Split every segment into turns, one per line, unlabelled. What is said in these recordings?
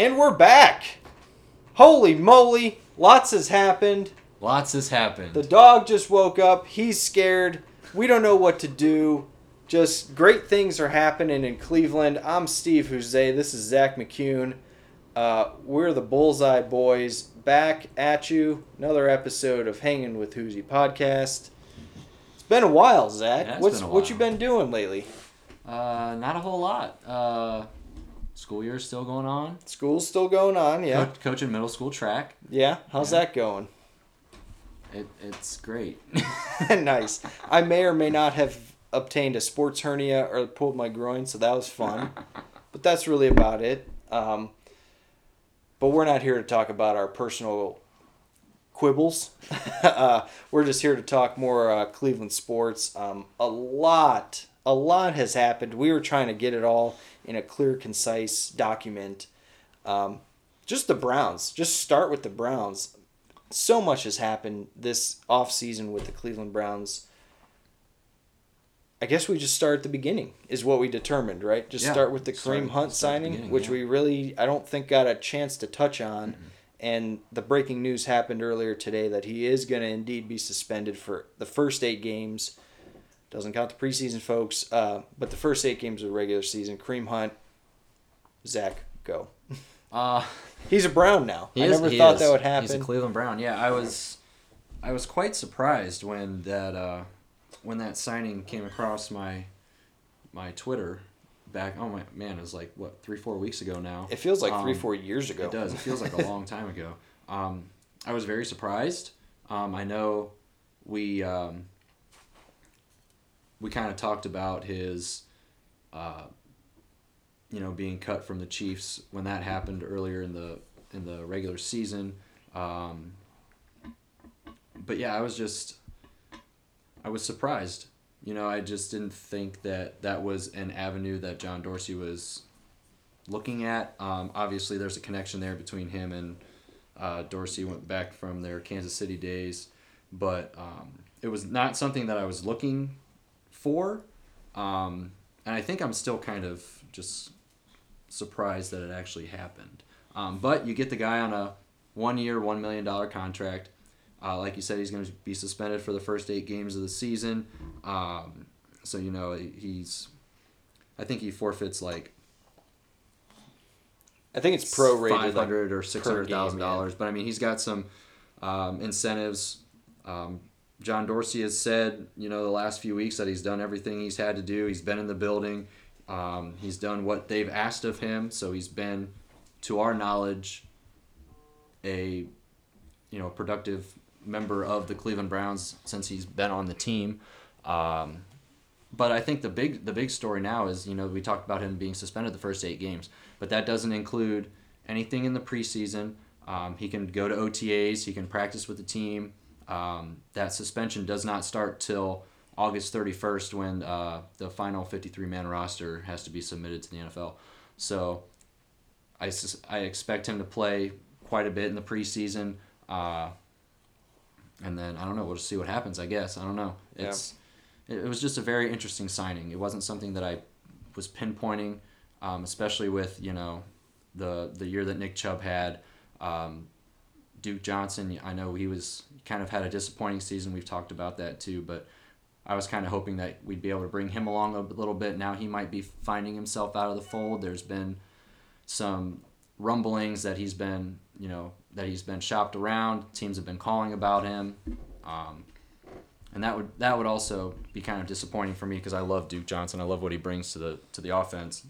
And we're back. Holy moly, lots has happened.
Lots has happened.
The dog just woke up. He's scared. We don't know what to do. Just great things are happening in Cleveland. I'm Steve Huzay. This is Zach McCune. Uh, we're the Bullseye Boys back at you. Another episode of Hanging with Hoozy podcast. It's been a while, Zach.
Yeah,
What's
been a while.
what you been doing lately?
Uh, not a whole lot. Uh, school year's still going on.
School's still going on, yeah.
Co- coaching middle school track.
Yeah. How's
Yeah.
that going?
It, it's great.
nice. I may or may not have obtained a sports hernia or pulled my groin, so that was fun. but that's really about it. Um, but we're not here to talk about our personal quibbles. uh, we're just here to talk more uh, Cleveland sports. Um, a lot, a lot has happened. We were trying to get it all in a clear, concise document. Um, just the Browns. Just start with the Browns. So much has happened this offseason with the Cleveland Browns. I guess we just start at the beginning, is what we determined, right? Just
Yeah,
start with the Kareem Hunt
start at
signing, which
yeah.
we really, I don't think, got a chance to touch on.
Mm-hmm.
And the breaking news happened earlier today that he is going to indeed be suspended for the first eight games. Doesn't count the preseason, folks, uh, but the first eight games of the regular season. Kareem Hunt, Zach, go.
uh,
He's a Brown now. I
is-
never thought
is.
that would happen.
He's a. Cleveland Brown. Yeah, I was, I was quite surprised when that uh, when that signing came across my, my Twitter, back. Oh my man, it was like what three four weeks ago now.
It feels like three,
Um,
four years ago.
It does. It feels like a long time ago. Um, I was very surprised. Um, I know we um, we kind of talked about his, uh, you know, being cut from the Chiefs when that happened earlier in the in the regular season. Um, but yeah, I was just I was surprised. You know, I just didn't think that that was an avenue that John Dorsey was looking at. Um, obviously, there's a connection there between him and uh, Dorsey. Went back from their Kansas City days, but um, it was not something that I was looking for. Um, and I think I'm still kind of just surprised that it actually happened. Um, but you get the guy on a one million dollar contract. Uh, like you said, he's going to be suspended for the first eight games of the season. Um, so you know he's. I think he forfeits like
I think it's prorated.
five
Like,
hundred or six hundred thousand
game, yeah.
dollars. But I mean, he's got some um, incentives. John Dorsey has said, you know, the last few weeks that he's done everything he's had to do. He's been in the building. Um, he's done what they've asked of him. So he's been, to our knowledge, a, you know, productive member of the Cleveland Browns since he's been on the team. Um, but I think the big the big story now is you know we talked about him being suspended the first eight games, but that doesn't include anything in the preseason. Um, he can go to OTAs, he can practice with the team. Um, that suspension does not start till August 31st when uh, the final 53 man roster has to be submitted to the NFL. So I, sus- I expect him to play quite a bit in the preseason. Uh, and then I don't know. We'll just see what happens. I guess I don't know.
Yeah.
It's it, it was just a very interesting signing. It wasn't something that I was pinpointing, um, especially with you know the the year that Nick Chubb had. Um, Duke Johnson, I know he was kind of had a disappointing season. We've talked about that too, but I was kind of hoping that we'd be able to bring him along a little bit. Now he might be finding himself out of the fold. There's been some rumblings that he's been, you know, that he's been shopped around. Teams have been calling about him, um, and that would that would also be kind of disappointing for me because I love Duke Johnson. I love what he brings to the to the offense.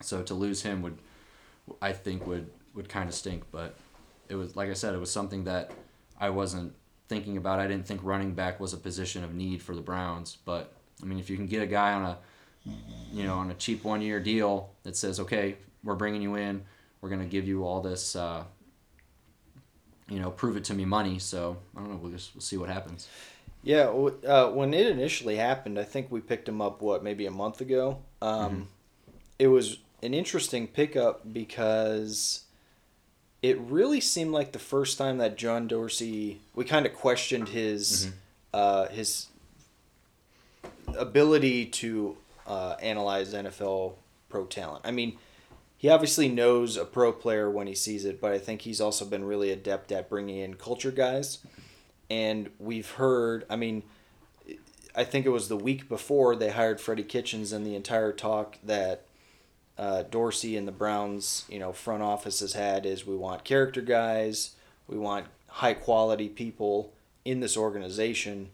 So to lose him would, I think would would kind of stink. But it was like I said, it was something that I wasn't thinking about. I didn't think running back was a position of need for the Browns. But I mean, if you can get a guy on a you know, on a cheap one year deal that says, okay, we're bringing you in, we're going to give you all this, uh, you know, prove it to me money. So I don't know. We'll just we'll see what happens.
Yeah, uh, when it initially happened, I think we picked him up what maybe a month ago. Um,
Mm-hmm.
It was an interesting pickup because it really seemed like the first time that John Dorsey we kind of questioned his
Mm-hmm.
uh, his ability to uh, analyze NFL pro talent. I mean, he obviously knows a pro player when he sees it, but I think he's also been really adept at bringing in culture guys. And we've heard, I mean, I think it was the week before they hired Freddie Kitchens, and the entire talk that uh, Dorsey and the Browns, you know, front office has had is we want character guys, we want high quality people in this organization.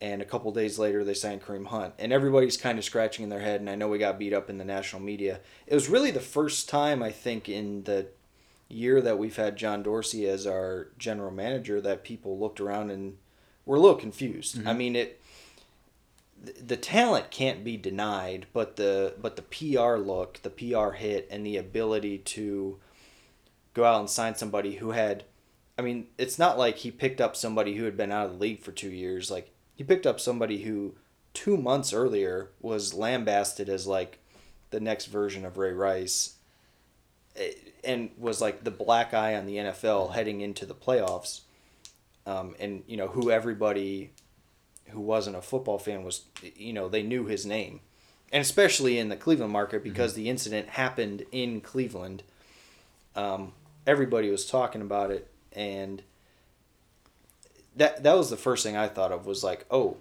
And a couple days later, they signed Kareem Hunt, and everybody's kind of scratching in their head. And I know we got beat up in the national media. It was really the first time I think in the year that we've had John Dorsey as our general manager that people looked around and were a little confused. Mm-hmm. I mean, it the talent can't be denied, but the but the PR look, the PR hit, and the ability to go out and sign somebody who had, I mean, it's not like he picked up somebody who had been out of the league for two years. Like he picked up somebody who two months earlier was lambasted as like the next version of Ray Rice, eh, and was like the black eye on the NFL heading into the playoffs. Um, and you know who everybody who wasn't a football fan was, you know, they knew his name, and especially in the Cleveland market mm-hmm. because mm-hmm. the incident happened in Cleveland. Um, everybody was talking about it, and that that was the first thing I thought of was like, oh,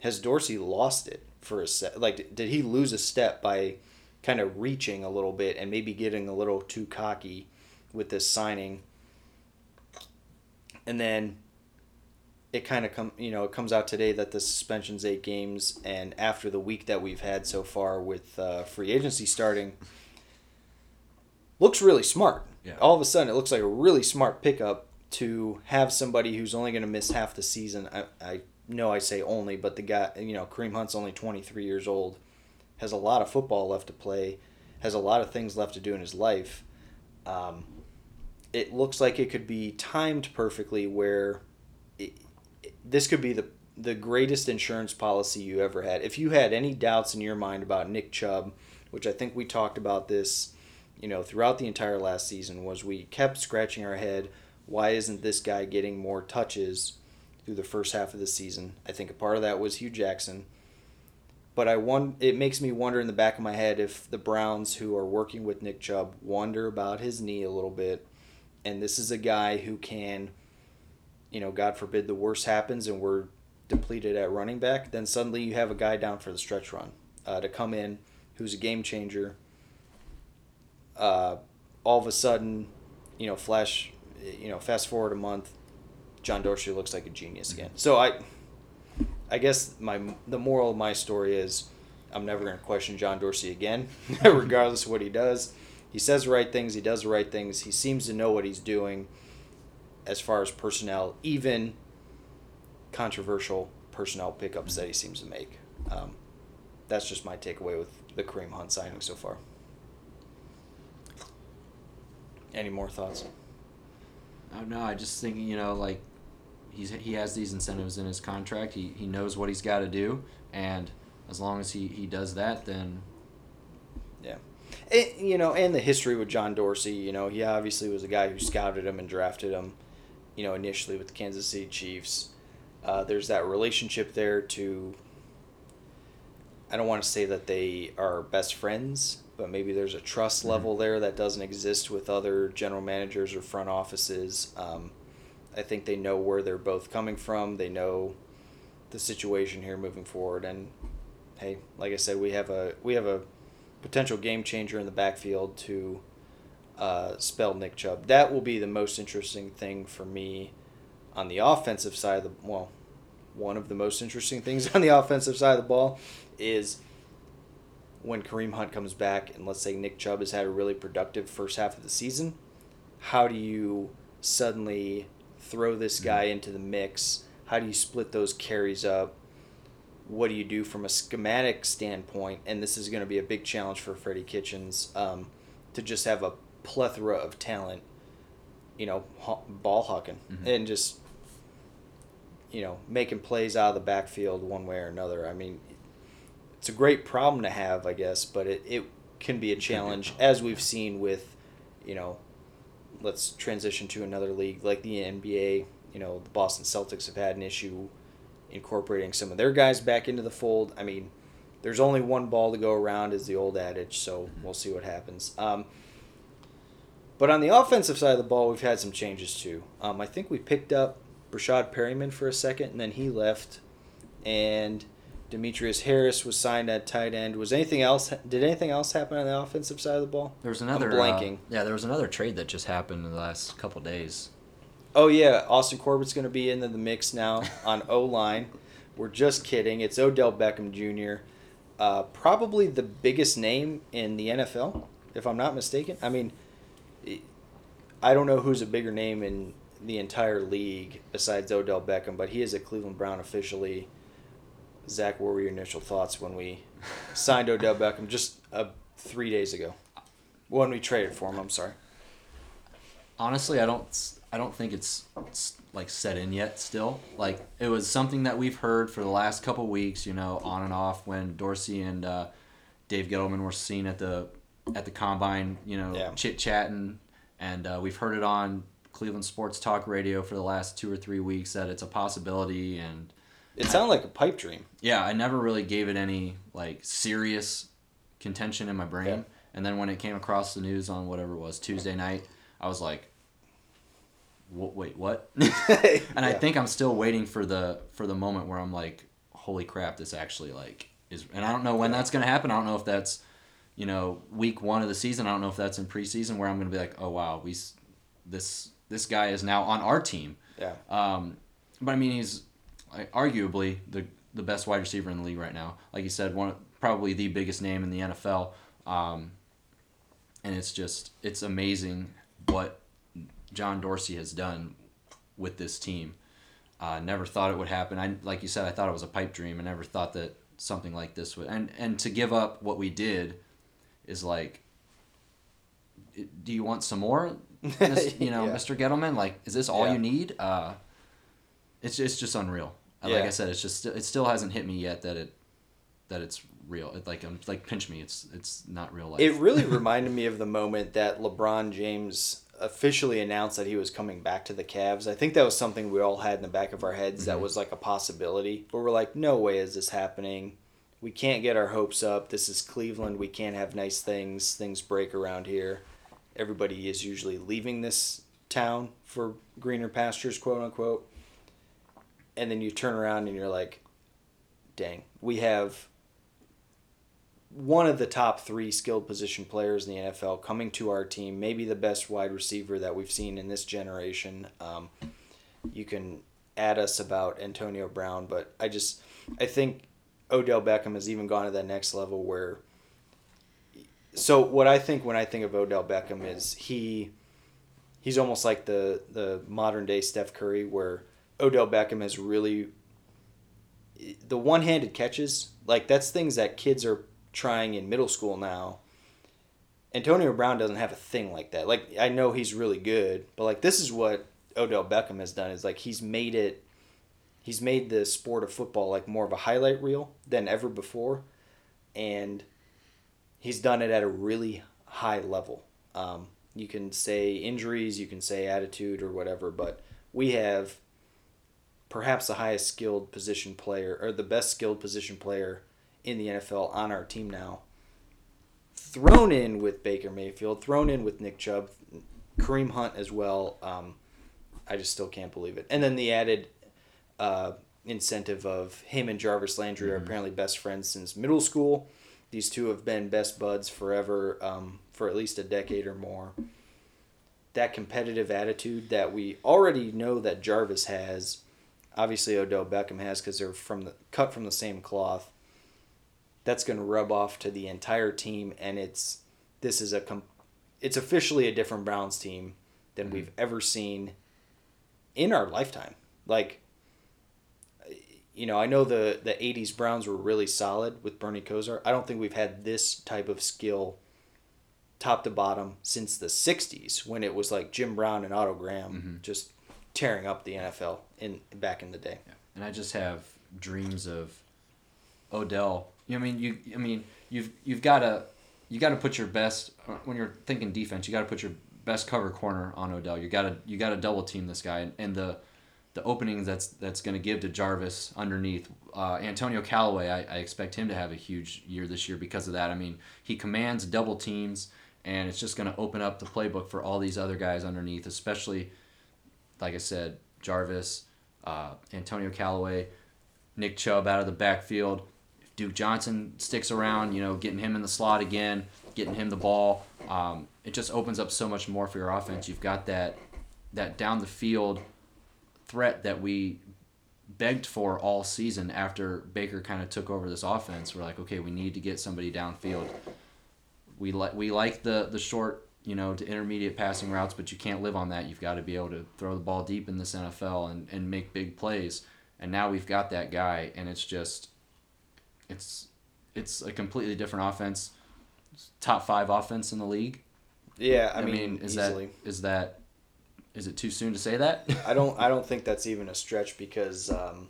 has Dorsey lost it for a set? Like, did he lose a step by kind of reaching a little bit and maybe getting a little too cocky with this signing? And then it kind of come you know it comes out today that the suspension's eight games and after the week that we've had so far with uh, free agency starting looks really smart. Yeah. all of a sudden it looks like a really smart pickup to have somebody who's only going to miss half the season. I, I know i say only but the guy you know kareem hunt's only 23 years old has a lot of football left to play has a lot of things left to do in his life. Um, it looks like it could be timed perfectly where this could be the the greatest insurance policy you ever had. If you had any doubts in your mind about Nick Chubb, which I think we talked about this, you know, throughout the entire last season, was we kept scratching our head, why isn't this guy getting more touches through the first half of the season? I think a part of that was Hue Jackson. But I won, it makes me wonder in the back of my head if the Browns who are working with Nick Chubb wonder about his knee a little bit. And this is a guy who can you know, God forbid the worst happens and we're depleted at running back, then suddenly you have a guy down for the stretch run uh, to come in who's a game changer. Uh, all of a sudden, you know, flash, you know, fast forward a month, John Dorsey looks like a genius again. So I, I guess my the moral of my story is, I'm never going to question John Dorsey again, regardless of what he does. He says the right things. He does the right things. He seems to know what he's doing as far as personnel, even controversial personnel pickups that he seems to make. Um, that's just my takeaway with the Kareem Hunt signing so far. Any more thoughts?
Oh, no, I just think you know like he's he has these incentives in his contract. He he knows what he's got to do, and as long as he he does that, then
yeah. It, you know, and the history with John Dorsey, you know, he obviously was a guy who scouted him and drafted him you know, initially with the Kansas City Chiefs. Uh, there's that relationship there to. I don't want to say that they are best friends, but maybe there's a trust mm-hmm. level there that doesn't exist with other general managers or front offices. Um, I think they know where they're both coming from. They know the situation here moving forward, and hey, like I said, we have a we have a potential game changer in the backfield to uh, spell Nick Chubb. That will be the most interesting thing for me on the offensive side of the well, one of the most interesting things on the offensive side of the ball is when Kareem Hunt comes back and let's say Nick Chubb has had a really productive first half of the season, how do you suddenly throw this mm-hmm. guy into the mix? How do you split those carries up? What do you do from a schematic standpoint? And this is going to be a big challenge for Freddie Kitchens um, to just have a plethora of talent, you know, ball hawking mm-hmm. and just, you know, making plays out of the backfield one way or another. I mean, it's a great problem to have, I guess, but it, it can be a challenge, as we've seen with, you know, let's transition to another league like the NBA. You know, the Boston Celtics have had an issue incorporating some of their guys back into the fold. I mean, there's only one ball to go around, is the old adage. So we'll see what happens. Um, but on the offensive side of the ball, we've had some changes too. Um, I think we picked up Breshad Perriman for a second, and then he left, and Demetrius Harris was signed at tight end. Was anything else? Did anything else happen on the offensive side of the ball?
There was another
I'm blanking.
Uh, yeah, there was another trade that just happened in the last couple days.
Oh yeah, Austin Corbett's going to be into the mix now on O line. We're just kidding. It's Odell Beckham Jr. Uh, probably the biggest name in the NFL, if I'm not mistaken. I mean, I don't know who's a bigger name in the entire league besides Odell Beckham, but he is a Cleveland Brown officially. Zach, what were your initial thoughts when we signed Odell Beckham just uh, three days ago? When we traded for him, I'm sorry.
Honestly, I don't. I don't think it's, it's like set in yet. Still, like it was something that we've heard for the last couple weeks. You know, on and off when Dorsey and uh, Dave Gettleman were seen at the at the combine. You know,
Yeah.
chit chatting, and uh, we've heard it on Cleveland Sports Talk Radio for the last two or three weeks that it's a possibility. And
It sounded like a pipe dream.
yeah, I never really gave it any like serious contention in my brain.
Yeah.
And then when it came across the news on whatever it was Tuesday night, I was like, "Wh- "Wait, what?" and I think I'm still waiting for the for the moment where I'm like, "Holy crap! This actually like is." And I don't know when that's gonna happen. I don't know if that's you know week one of the season. I don't know if that's in preseason where I'm gonna be like, "Oh wow, we this this guy is now on our team."
Yeah.
Um, but I mean, he's like, arguably the the best wide receiver in the league right now. Like you said, one probably the biggest name in the NFL. Um, and it's just it's amazing what John Dorsey has done with this team. Uh, never thought it would happen. I like you said, I thought it was a pipe dream. I never thought that something like this would. And and to give up what we did is like, do you want some more? You know,
Yeah.
Mr. Gettleman, like, is this all
Yeah.
you need? Uh, it's it's just unreal. Uh, Like I said, it's just it still hasn't hit me yet that it that it's real. It like I'm like pinch me. It's it's not real life.
It really reminded me of the moment that LeBron James officially announced that he was coming back to the Cavs. I think that was something we all had in the back of our heads that
Mhm.
was like a possibility. But we're like, no way is this happening. We can't get our hopes up. This is Cleveland. We can't have nice things. Things break around here. Everybody is usually leaving this town for greener pastures, quote unquote. And then you turn around and you're like, dang, we have one of the top three skilled position players in the NFL coming to our team, maybe the best wide receiver that we've seen in this generation. Um, you can add us about Antonio Brown, but I just I think Odell Beckham has even gone to that next level where. So what I think when I think of Odell Beckham is he, he's almost like the the modern day Steph Curry, where Odell Beckham has really. The one handed catches, like that's things that kids are trying in middle school now. Antonio Brown doesn't have a thing like that. Like I know he's really good, but like this is what Odell Beckham has done is like he's made it he's made the sport of football like more of a highlight reel than ever before and he's done it at a really high level. Um, you can say injuries, you can say attitude or whatever, but we have perhaps the highest skilled position player or the best skilled position player in the NFL on our team now. Thrown in with Baker Mayfield, thrown in with Nick Chubb, Kareem Hunt as well. Um, I just still can't believe it. And then the added uh, incentive of him and Jarvis Landry are apparently best friends since middle school. These two have been best buds forever um, for at least a decade or more. That competitive attitude that we already know that Jarvis has, obviously Odell Beckham has because they're from the cut from the same cloth. That's going to rub off to the entire team, and it's this is a com- it's officially a different Browns team than we've ever seen in our lifetime. Like, you know, I know the the '80s Browns were really solid with Bernie Kosar. I don't think we've had this type of skill, top to bottom, since the '60s when it was like Jim Brown and Otto Graham just tearing up the NFL in back in the day.
and I just have dreams of Odell. You know, I mean, you, I mean, you've you've got to you got to put your best uh, when you're thinking defense. You got to put your best cover corner on Odell. You got to you got to double team this guy, and the the openings that's that's going to give to Jarvis underneath. Uh, Antonio Callaway, I, I expect him to have a huge year this year because of that. I mean, he commands double teams, and it's just going to open up the playbook for all these other guys underneath, especially, like I said, Jarvis, uh, Antonio Callaway, Nick Chubb out of the backfield. If Duke Johnson sticks around, you know, getting him in the slot again, getting him the ball, um, it just opens up so much more for your offense. You've got that that down the field threat that we begged for all season after Baker kind of took over this offense. We're like, okay, we need to get somebody downfield. We like we like the the short, you know, to intermediate passing routes, but you can't live on that. You've got to be able to throw the ball deep in this NFL and, and make big plays. And now we've got that guy, and it's just, it's, it's a completely different offense. Top five offense in the league.
Yeah, I, mean,
is
easily.
that is that is it too soon to say that?
I don't. I don't think that's even a stretch because, um,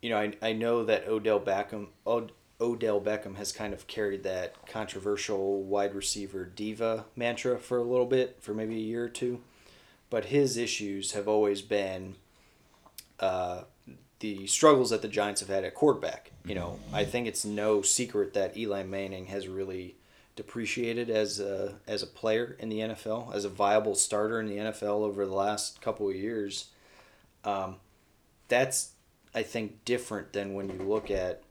you know, I, I know that Odell Beckham Od, Odell Beckham has kind of carried that controversial wide receiver diva mantra for a little bit, for maybe a year or two, but his issues have always been uh, the struggles that the Giants have had at quarterback. You know, I think it's no secret that Eli Manning has really depreciated as a as a player in the NFL, as a viable starter in the NFL over the last couple of years. Um, that's I think different than when you look at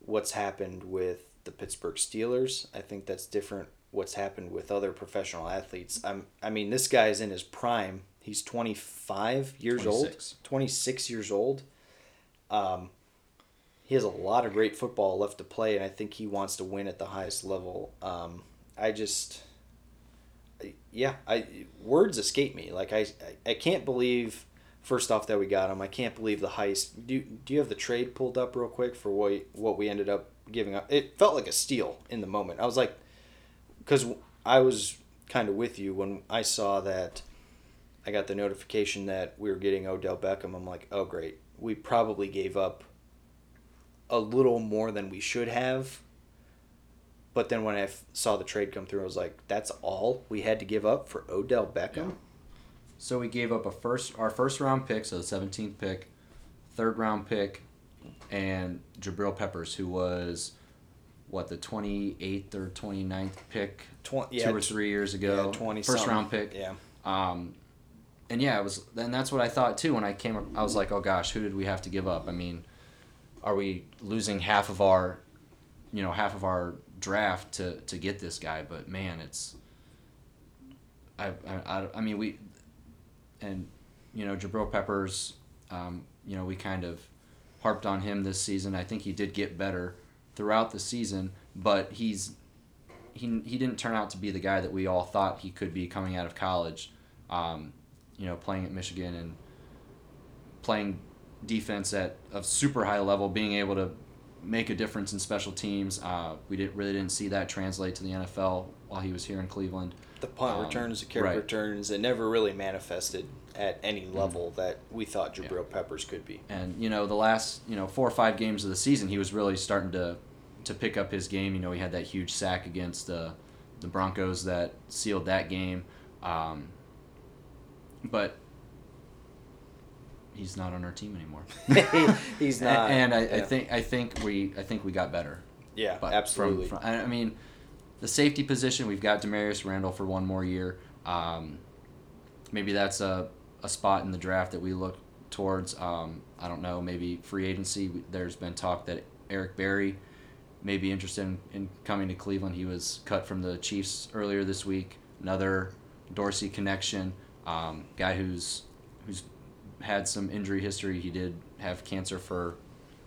what's happened with the Pittsburgh Steelers. I think that's different what's happened with other professional athletes. I'm I mean this guy is in his prime. He's 25 years
26.
old. 26 years old. Um, he has a lot of great football left to play, and I think he wants to win at the highest level. Um, I just, yeah, I words escape me. Like I, I, I can't believe. First off, that we got him. I can't believe the heist. Do Do you have the trade pulled up real quick for what what we ended up giving up? It felt like a steal in the moment. I was like, because I was kind of with you when I saw that. I got the notification that we were getting Odell Beckham. I'm like, oh great, we probably gave up a little more than we should have. But then when I f- saw the trade come through, I was like, that's all we had to give up for Odell Beckham?
So we gave up a first our first round pick, so the seventeenth pick, third round pick, and Jabril Peppers, who was what the twenty eighth or 29th pick
yeah,
two or three years ago.
yeah, 20
first
something.
round pick.
Yeah.
Um, and yeah, it was. And that's what I thought too when I came. up I was like, oh gosh, who did we have to give up? I mean, are we losing half of our, you know, half of our draft to to get this guy? But man, it's. I I, I, mean we, and, you know, Jabril Peppers, um, you know, we kind of harped on him this season. I think he did get better throughout the season, but he's he, he didn't turn out to be the guy that we all thought he could be coming out of college. Um, you know, playing at Michigan and playing defense at a super high level, being able to make a difference in special teams. Uh, we didn't really didn't see that translate to the NFL while he was here in Cleveland.
The punt
Um,
returns, the kick
right.
returns, it never really manifested at any level that we thought Jabril Peppers could be.
And you know, the last you know four or five games of the season, he was really starting to to pick up his game. You know, he had that huge sack against the the Broncos that sealed that game. Um, but he's not on our team anymore.
He's not.
and I, I
yeah.
think I think we I think we got better.
Yeah,
But
absolutely.
From, from, I I mean, the safety position, we've got Damarious Randall for one more year. Um, maybe that's a, a spot in the draft that we look towards. Um, I don't know, maybe free agency. There's been talk that Eric Berry may be interested in, in coming to Cleveland. He was cut from the Chiefs earlier this week. Another Dorsey connection. Um, guy who's had some injury history. He did have cancer for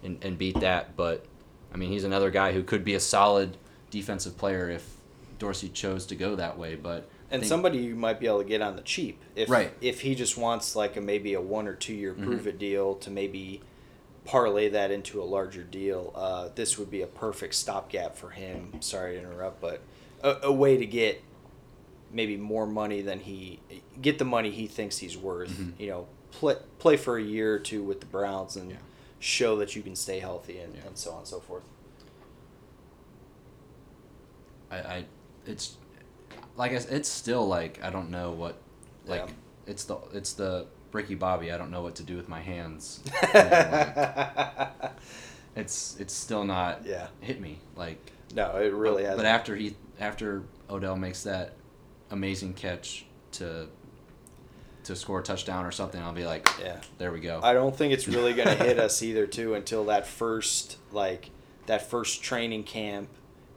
and, and beat that, but I mean he's another guy who could be a solid defensive player if Dorsey chose to go that way. But
and
think-
somebody you might be able to get on the cheap if
Right.
if he just wants like a maybe a one or two
Mm-hmm.
year prove it deal to maybe parlay that into a larger deal. Uh, this would be a perfect stopgap for him. Sorry to interrupt, but a, a way to get maybe more money than he get the money he thinks he's worth.
Mm-hmm.
You know, play play for a year or two with the Browns and
Yeah.
show that you can stay healthy and,
Yeah.
and so on and so forth.
I, I it's like I, it's still like I don't know what like
Yeah.
it's the it's the Ricky Bobby, I don't know what to do with my hands. like, it's it's still not
Yeah.
hit me like
no, it really
but,
has.
But after he after Odell makes that amazing catch to to score a touchdown or something, I'll be like,
yeah.
there we go.
I don't think it's really going to hit us either too until that first like that first training camp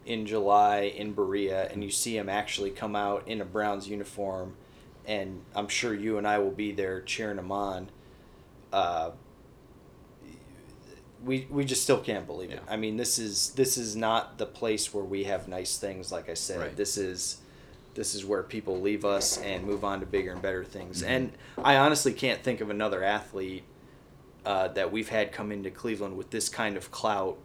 in July in Berea and you see him actually come out in a Browns uniform and I'm sure you and I will be there cheering him on. Uh, we we just still can't believe it. I mean, this is this is not the place where we have nice things like I said.
Right.
This is this is where people leave us and move on to bigger and better things.
Mhm.
And I honestly can't think of another athlete uh, that we've had come into Cleveland with this kind of clout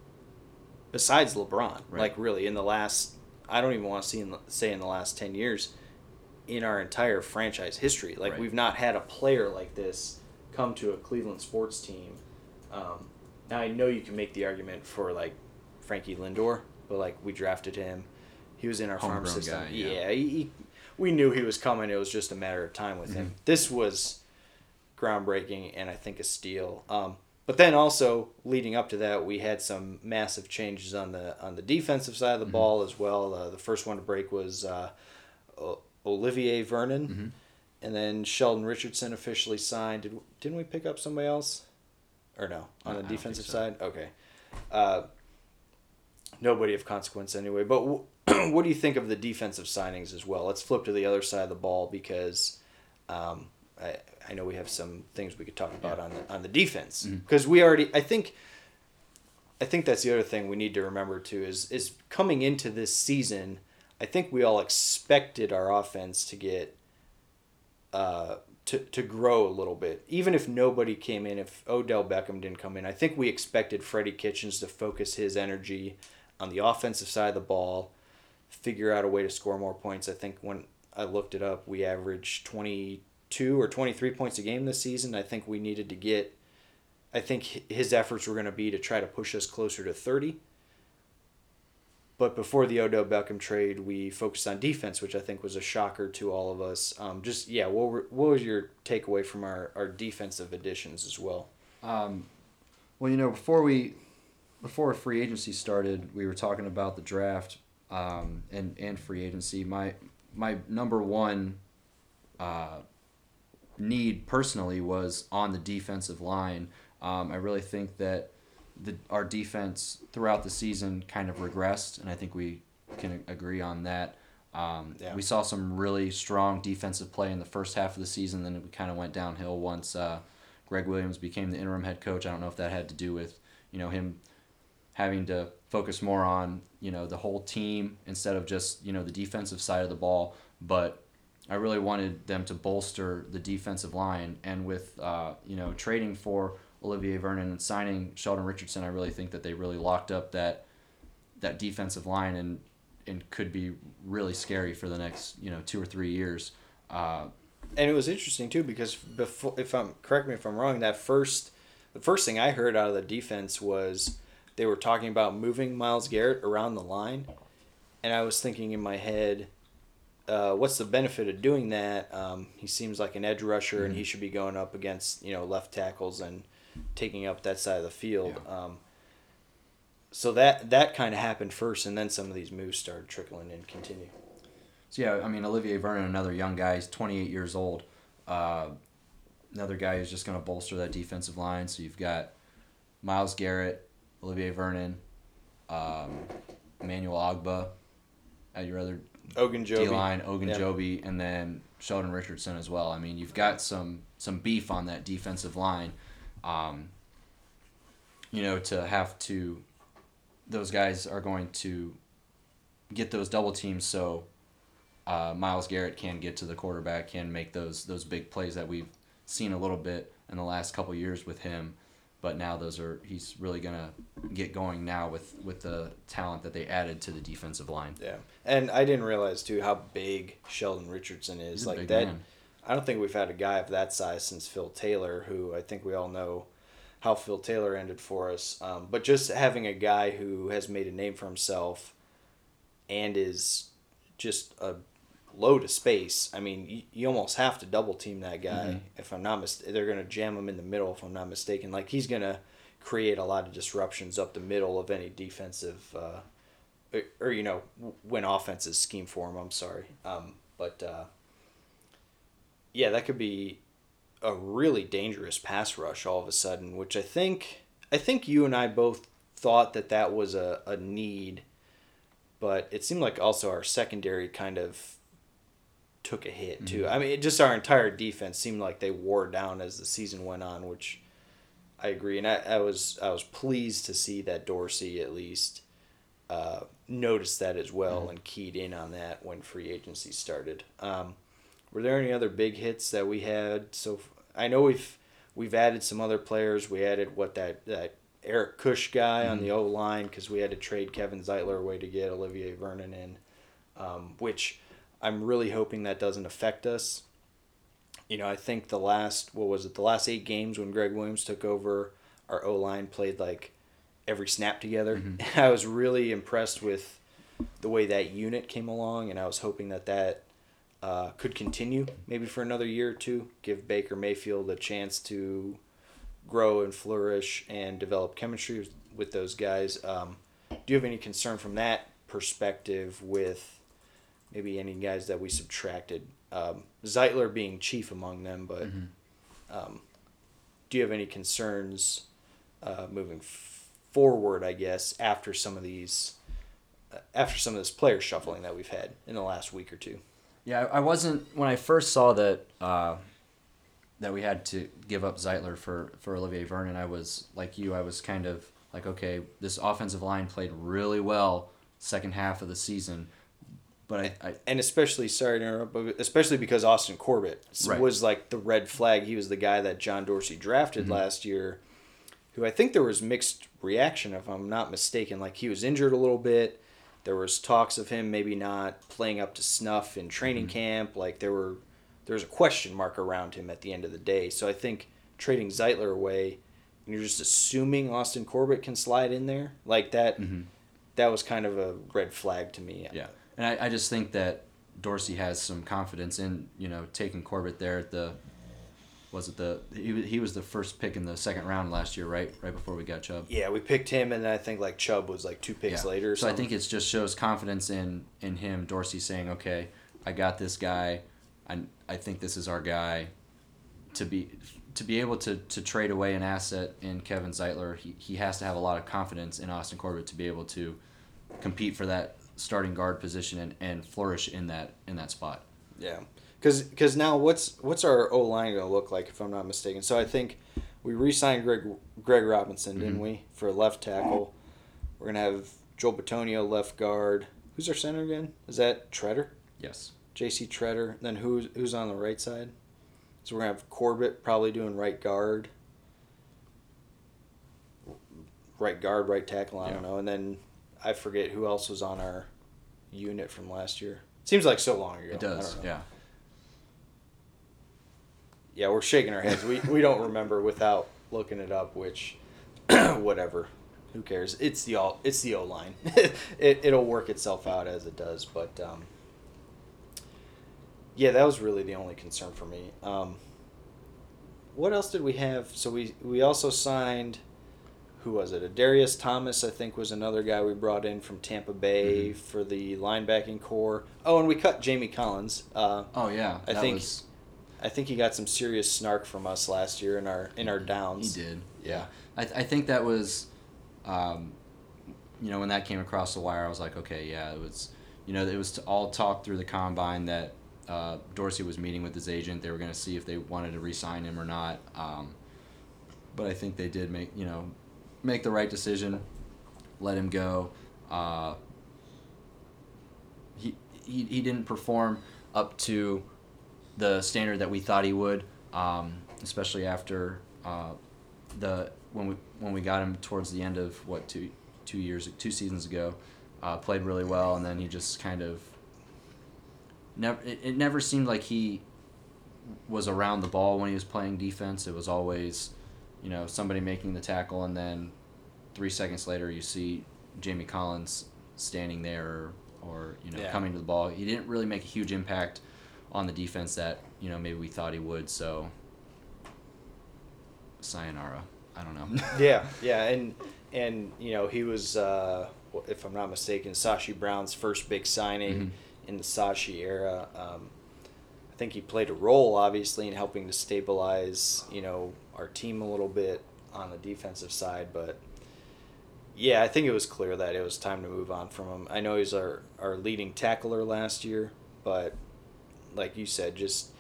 besides LeBron.
Right.
Like really in the last, I don't even want to see in say in the last ten years, in our entire franchise history. Like
Right.
we've not had a player like this come to a Cleveland sports team. Um, now I know you can make the argument for like Frankie Lindor, but like we drafted him. He was in our farm system.
guy, yeah.
yeah, he, he- we knew he was coming. It was just a matter of time with him.
Mhm.
This was groundbreaking and I think a steal. Um, but then also leading up to that, we had some massive changes on the on the defensive side of the
Mhm.
ball as well. Uh, the first one to break was uh, O- Olivier Vernon,
Mhm.
and then Sheldon Richardson officially signed. Did didn't we pick up somebody else, or no on the defensive
so.
side? Okay. Uh, nobody of consequence anyway. But w- what do you think of the defensive signings as well? Let's flip to the other side of the ball because um, I, I know we have some things we could talk about
Yeah.
on the on the defense because we already I think I think that's the other thing we need to remember too is is coming into this season. I think we all expected our offense to get uh, to to grow a little bit, even if nobody came in. If Odell Beckham didn't come in, I think we expected Freddie Kitchens to focus his energy on the offensive side of the ball, figure out a way to score more points. I think when I looked it up, we averaged twenty two or twenty three points a game this season. I think we needed to get. I think his efforts were going to be to try to push us closer to thirty. But before the Odell Beckham trade, we focused on defense, which I think was a shocker to all of us. Um, just yeah, what were, what was your takeaway from our, our defensive additions as well?
Um, well, you know, before we, before free agency started, we were talking about the draft um, and and free agency. My my number one uh, need personally was on the defensive line. Um, I really think that the our defense throughout the season kind of regressed, and I think we can agree on that. Um,
Yeah.
We saw some really strong defensive play in the first half of the season, then it kind of went downhill once uh, Gregg Williams became the interim head coach. I don't know if that had to do with you know him having to focus more on you know the whole team instead of just you know the defensive side of the ball, but I really wanted them to bolster the defensive line, and with uh, you know trading for Olivier Vernon and signing Sheldon Richardson, I really think that they really locked up that that defensive line and and could be really scary for the next you know two or three years. Uh,
And it was interesting too because before, if I'm correct me if I'm wrong, that first the first thing I heard out of the defense was they were talking about moving Myles Garrett around the line, and I was thinking in my head, uh, what's the benefit of doing that? Um, he seems like an edge rusher, and he should be going up against you know left tackles and taking up that side of the field. Um, so that that kind of happened first, and then some of these moves started trickling and continue.
So yeah, I mean Olivier Vernon, another young guy, he's 28 years old. Uh, another guy who's just going to bolster that defensive line. So you've got Myles Garrett, Olivier Vernon, um, Emmanuel Ogbah at your other
Ogunjobi.
D line, Ogunjobi,
Yeah.
and then Sheldon Richardson as well. I mean, you've got some some beef on that defensive line. Um, you know, to have to, those guys are going to get those double teams so uh, Myles Garrett can get to the quarterback, can make those those big plays that we've seen a little bit in the last couple years with him. But now those are he's really gonna get going now with with the talent that they added to the defensive line.
Yeah, and I didn't realize too how big Sheldon Richardson is. Like that,
man.
I don't think we've had a guy of that size since Phil Taylor, who I think we all know how Phil Taylor ended for us. Um, but just having a guy who has made a name for himself and is just a low to space. I mean, you, you almost have to double team that guy.
Mhm.
If I'm not mis- they're going to jam him in the middle. If I'm not mistaken, like he's going to create a lot of disruptions up the middle of any defensive, uh, or, or you know, when offenses scheme for him. I'm sorry, um, but uh, yeah, that could be a really dangerous pass rush all of a sudden. Which I think I think you and I both thought that that was a, a need, but it seemed like also our secondary kind of took a hit too. I mean, it, just our entire defense seemed like they wore down as the season went on, which I agree, and I, I was I was pleased to see that Dorsey at least uh, noticed that as well and keyed in on that when free agency started. Um, were there any other big hits that we had? So f- I know we've we've added some other players. We added what that that Eric Kush guy on the O line because we had to trade Kevin Zeitler away to get Olivier Vernon in, um, which I'm really hoping that doesn't affect us. You know, I think the last what was it? The last eight games when Gregg Williams took over, our O line played like every snap together. I was really impressed with the way that unit came along, and I was hoping that that uh, could continue maybe for another year or two. Give Baker Mayfield a chance to grow and flourish and develop chemistry with, with those guys. Um, do you have any concern from that perspective with maybe any guys that we subtracted? Um, Zeitler being chief among them, but um, do you have any concerns uh, moving f- forward? I guess after some of these, uh, after some of this player shuffling that we've had in the last week or two.
Yeah, I I wasn't when I first saw that uh, that we had to give up Zeitler for for Olivier Vernon. I was like you. I was kind of like, okay, this offensive line played really well second half of the season, but I, I
and especially sorry to interrupt, but especially because Austin Corbett
Right.
was like the red flag. He was the guy that John Dorsey drafted
Mm-hmm.
last year, who I think there was mixed reaction if I'm not mistaken. Like he was injured a little bit. There was talks of him maybe not playing up to snuff in training
Mm-hmm.
camp. Like there were there was a question mark around him at the end of the day. So I think trading Zeitler away, and you're just assuming Austin Corbett can slide in there like that. That was kind of a red flag to me.
Mm-hmm. Yeah, and I, I just think that Dorsey has some confidence in you know taking Corbett there at the was it the he was, he was the first pick in the second round last year, right? Right before we got Chubb.
Yeah, we picked him, and then I think like Chubb was like two picks
Yeah.
later. Or
so I think it just shows confidence in in him. Dorsey saying, "Okay, I got this guy. I I think this is our guy." To be to be able to, to trade away an asset in Kevin Zeitler, he, he has to have a lot of confidence in Austin Corbett to be able to compete for that starting guard position and, and flourish in that in that spot.
yeah, because because now what's what's our O line gonna look like if I'm not mistaken? So I think we re-signed Greg Greg Robinson, didn't
Mm-hmm.
we, for left tackle? We're gonna have Joel Bitonio left guard. Who's our center again? Is that Tretter?
Yes.
J.C. Tretter. Then who's who's on the right side? So we're gonna have Corbett probably doing right guard. Right guard, right tackle. I don't know. And then I forget who else was on our unit from last year. Seems like so long ago.
It does. Yeah.
Yeah, we're shaking our heads. We we don't remember without looking it up. Which, whatever. Who cares? It's the all. It's the O line. it it'll work itself out as it does. But um, yeah, that was really the only concern for me. Um, what else did we have? So we we also signed. Who was it? A Darius Thomas, I think, was another guy we brought in from Tampa Bay for the linebacking corps. Oh, and we cut Jamie Collins. Uh,
Oh yeah.
I think
was,
I think he got some serious snark from us last year in our in our downs.
he did.
Yeah.
I, I think that was, um, you know, when that came across the wire, I was like, okay, yeah, it was, you know, it was all talk through the combine that uh, Dorsey was meeting with his agent. They were going to see if they wanted to re-sign him or not. Um, but I think they did make, you know, make the right decision, let him go. Uh, he, he, he didn't perform up to the standard that we thought he would, um, especially after uh, the when we when we got him towards the end of what two two years two seasons ago, uh, played really well, and then he just kind of never it, it never seemed like he was around the ball when he was playing defense. It was always, you know, somebody making the tackle, and then three seconds later you see Jamie Collins standing there or, or you know
Yeah.
coming to the ball. He didn't really make a huge impact on the defense that you know maybe we thought he would. So sayonara. I don't know.
yeah, yeah, and and you know he was, uh, if I'm not mistaken, Sashi Brown's first big signing
Mhm.
in the Sashi era. Um, I think he played a role, obviously, in helping to stabilize, you know, our team a little bit on the defensive side. But yeah, I think it was clear that it was time to move on from him. I know he's our our leading tackler last year, but like you said, just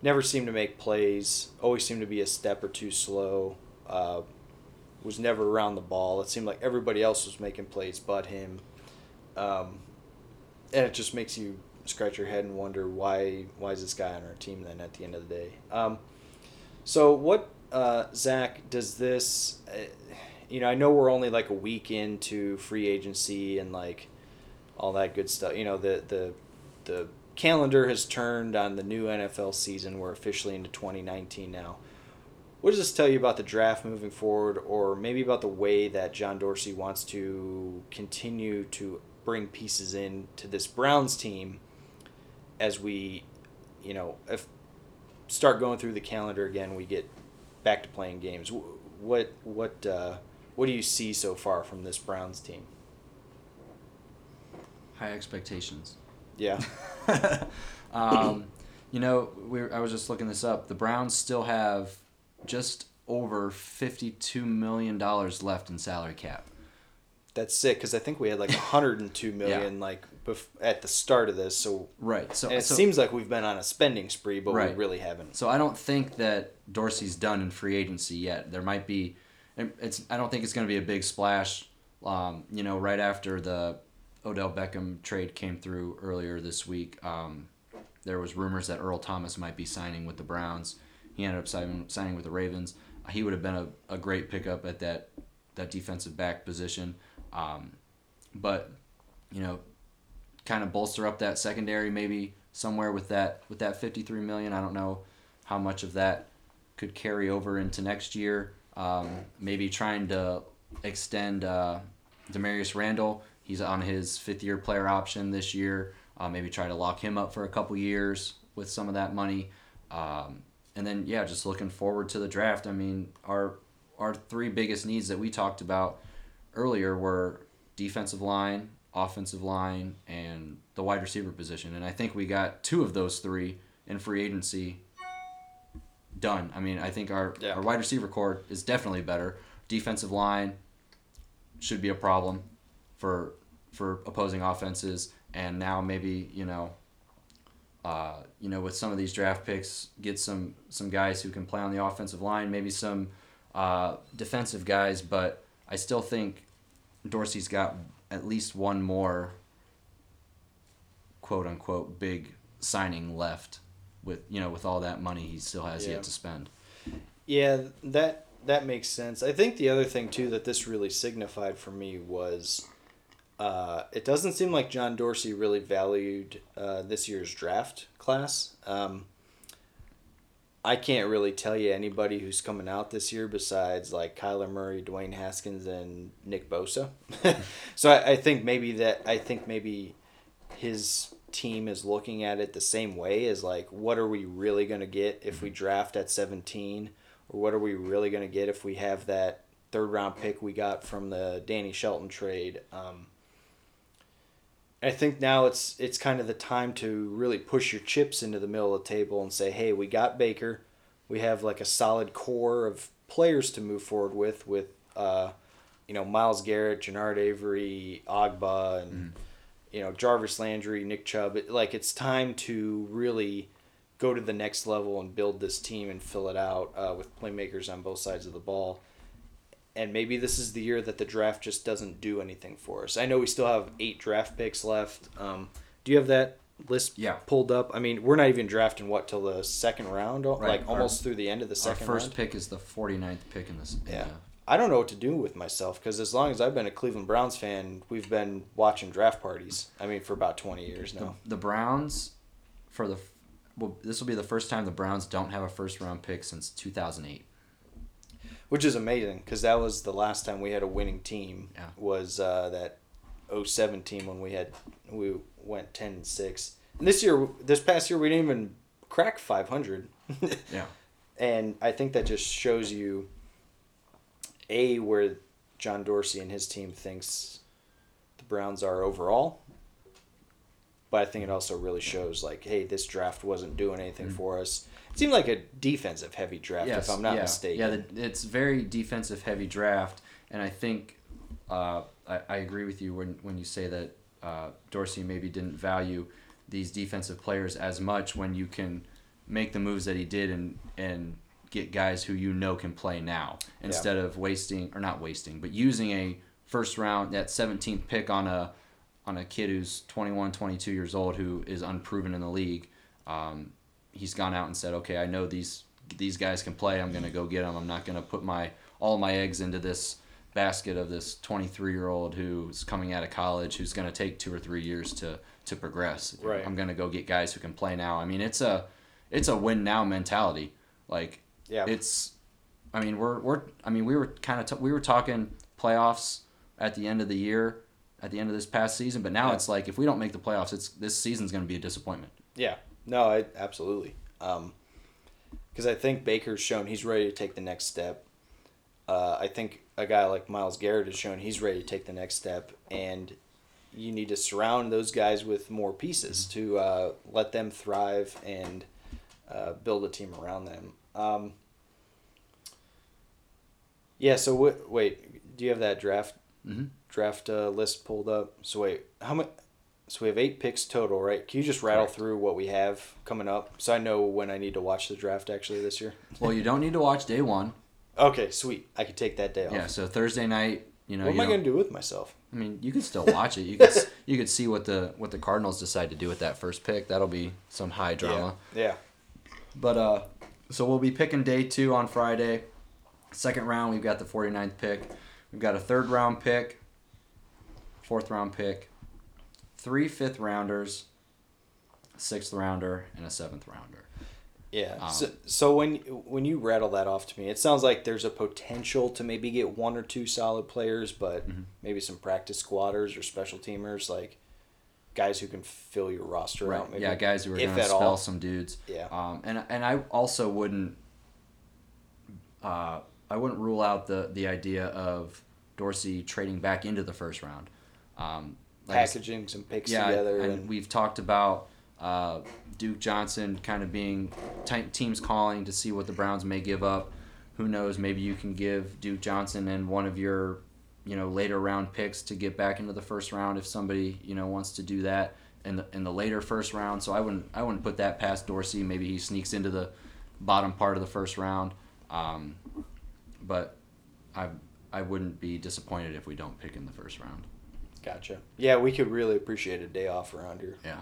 never seemed to make plays. Always seemed to be a step or two slow. Uh, was never around the ball. It seemed like everybody else was making plays but him. Um, and it just makes you scratch your head and wonder why why is this guy on our team then at the end of the day. Um, so what uh, Zach does this? Uh, you know, I know we're only like a week into free agency and like all that good stuff. You know, the the the calendar has turned on the new NFL season. We're officially into 2019 now. What does this tell you about the draft moving forward, or maybe about the way that John Dorsey wants to continue to bring pieces in to this Browns team as we, you know, if start going through the calendar again, we get back to playing games. What what uh, what do you see so far from this Browns team?
High expectations.
Yeah,
um, you know, we I was just looking this up. The Browns still have just over fifty-two million dollars left in salary cap.
that's sick because I think we had like 102 million like bef- at the start of this. So
Right. So
and it
so,
seems like we've been on a spending spree, but we really haven't.
so I don't think that Dorsey's done in free agency yet. There might be. It's. I don't think it's going to be a big splash. Um, you know, right after the Odell Beckham trade came through earlier this week, um, there was rumors that Earl Thomas might be signing with the Browns. He ended up signing, signing with the Ravens. He would have been a, a great pickup at that that defensive back position. Um, but you know, kind of bolster up that secondary maybe somewhere with that with that 53 million. I don't know how much of that could carry over into next year. Um, maybe trying to extend uh, Damarious Randall. He's on his fifth year player option this year. Uh, maybe try to lock him up for a couple years with some of that money. Um, and then yeah, just looking forward to the draft. I mean, our our three biggest needs that we talked about earlier were defensive line, offensive line, and the wide receiver position. And I think we got two of those three in free agency done. I mean, I think our,
Yeah.
our wide receiver corps is definitely better. Defensive line should be a problem for for opposing offenses. And now maybe, you know, uh, you know, with some of these draft picks, get some some guys who can play on the offensive line, maybe some uh, defensive guys, but I still think Dorsey's got at least one more quote unquote big signing left with you know with all that money he still has
Yeah.
yet to spend.
Yeah, that that makes sense. I think the other thing too that this really signified for me was uh, it doesn't seem like John Dorsey really valued uh, this year's draft class. Um, I can't really tell you anybody who's coming out this year besides like Kyler Murray, Dwayne Haskins, and Nick Bosa. so I, I think maybe that I think maybe his team is looking at it the same way as like what are we really going to get if we draft at 17 or what are we really going to get if we have that third round pick we got from the Danny Shelton trade um, I think now it's it's kind of the time to really push your chips into the middle of the table and say, hey, we got Baker, we have like a solid core of players to move forward with, with uh, you know Myles Garrett, Genard Avery, Ogbah, and you know Jarvis Landry, Nick Chubb. It, like it's time to really go to the next level and build this team and fill it out uh, with playmakers on both sides of the ball and maybe this is the year that the draft just doesn't do anything for us. I know we still have eight draft picks left. Um, do you have that list
Yeah.
pulled up? I mean, we're not even drafting what till the second round,
Right.
like
Our-
almost through the end of the second.
Our first
round.
pick is the 49th pick in this. in
Yeah.
the-
I don't know what to do with myself because as long as I've been a Cleveland Browns fan, we've been watching draft parties. I mean, for about twenty years now.
The Browns, for the, well, this will be the first time the Browns don't have a first round pick since 2008.
Which is amazing because that was the last time we had a winning team
Yeah.
was uh, that 07 team when we had We went ten and six. And this year, this past year, we didn't even crack five hundred.
Yeah.
And I think that just shows you, a where John Dorsey and his team thinks the Browns are overall. But I think it also really shows like, hey, this draft wasn't doing anything for us. Seemed like a defensive heavy draft, if I'm not
yeah.
mistaken.
Yeah, the, it's very defensive heavy draft, and I think uh, I, I agree with you when, when you say that uh, Dorsey maybe didn't value these defensive players as much when you can make the moves that he did and and get guys who you know can play now instead of wasting or not wasting but using a first round that 17th pick on a on a kid who's 21 22 years old who is unproven in the league um, he's gone out and said okay i know these these guys can play. I'm going to go get them i'm not going to put my all my eggs into this basket of this 23 year old who's coming out of college who's going to take two or three years to to progress.
Right.
i'm going to go get guys who can play now. I mean it's a it's a win now mentality. Like
Yeah.
it's i mean we're we're i mean we were kind of t- we were talking playoffs at the end of the year at the end of this past season but now
Yeah.
it's like if we don't make the playoffs it's this season's going to be a disappointment.
Yeah, no, I, absolutely. Because I think Baker's shown he's ready to take the next step. Uh, I think a guy like Myles Garrett has shown he's ready to take the next step, and you need to surround those guys with more pieces to uh, let them thrive and uh, build a team around them. Um, yeah. So w- wait, do you have that draft
Mhm.
draft uh, list pulled up? So wait, how much? So we have eight picks total, right? Can you just rattle
Correct.
through what we have coming up, so I know when I need to watch the draft actually this year?
well you don't need to watch day one
Okay, sweet. I could take that day off.
yeah so thursday night you know
what am I gonna do with myself?
I mean, you could still watch it. You could you could see what the what the Cardinals decide to do with that first pick. That'll be some high drama.
Yeah.
But uh, so we'll be picking day two on Friday. Second round, we've got the 49th pick. We've got a third round pick, fourth round pick, three fifth rounders, sixth rounder, and a seventh rounder.
Yeah.
Um,
so, so when when you rattle that off to me, it sounds like there's a potential to maybe get one or two solid players, but
Mm-hmm.
maybe some practice squatters or special teamers, like guys who can fill your roster out. Maybe.
Yeah, guys who are going to spell
all.
some dudes.
Yeah.
Um, and and I also wouldn't. Uh, I wouldn't rule out the the idea of Dorsey trading back into the first round. Um, like
packaging some picks
yeah,
together
and,
and,
we've talked about uh, Duke Johnson kind of being t- teams calling to see what the Browns may give up. Who knows? Maybe you can give Duke Johnson and one of your, you know, later round picks to get back into the first round if somebody you know wants to do that in the in the later first round. So I wouldn't I wouldn't put that past Dorsey. Maybe he sneaks into the bottom part of the first round. Um, but I I wouldn't be disappointed if we don't pick in the first round.
Gotcha. Yeah, we could really appreciate a day off around here.
Yeah.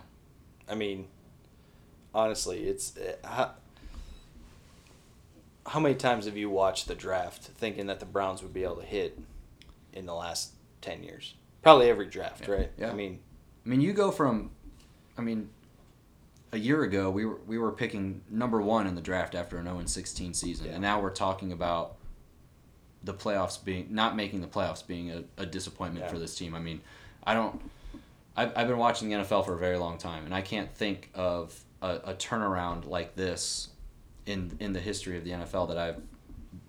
I mean, honestly, it's uh, how, how many times have you watched the draft thinking that the Browns would be able to hit in the last ten years? Probably every draft,
Yeah.
right?
Yeah.
I mean,
I mean, you go from, I mean, a year ago we were we were picking number one in the draft after an 0 16 season,
Yeah.
and now we're talking about the playoffs being not making the playoffs being a, a disappointment
Yeah.
for this team. I mean, I don't. I've, I've been watching the NFL for a very long time, and I can't think of a, a turnaround like this in in the history of the NFL that I've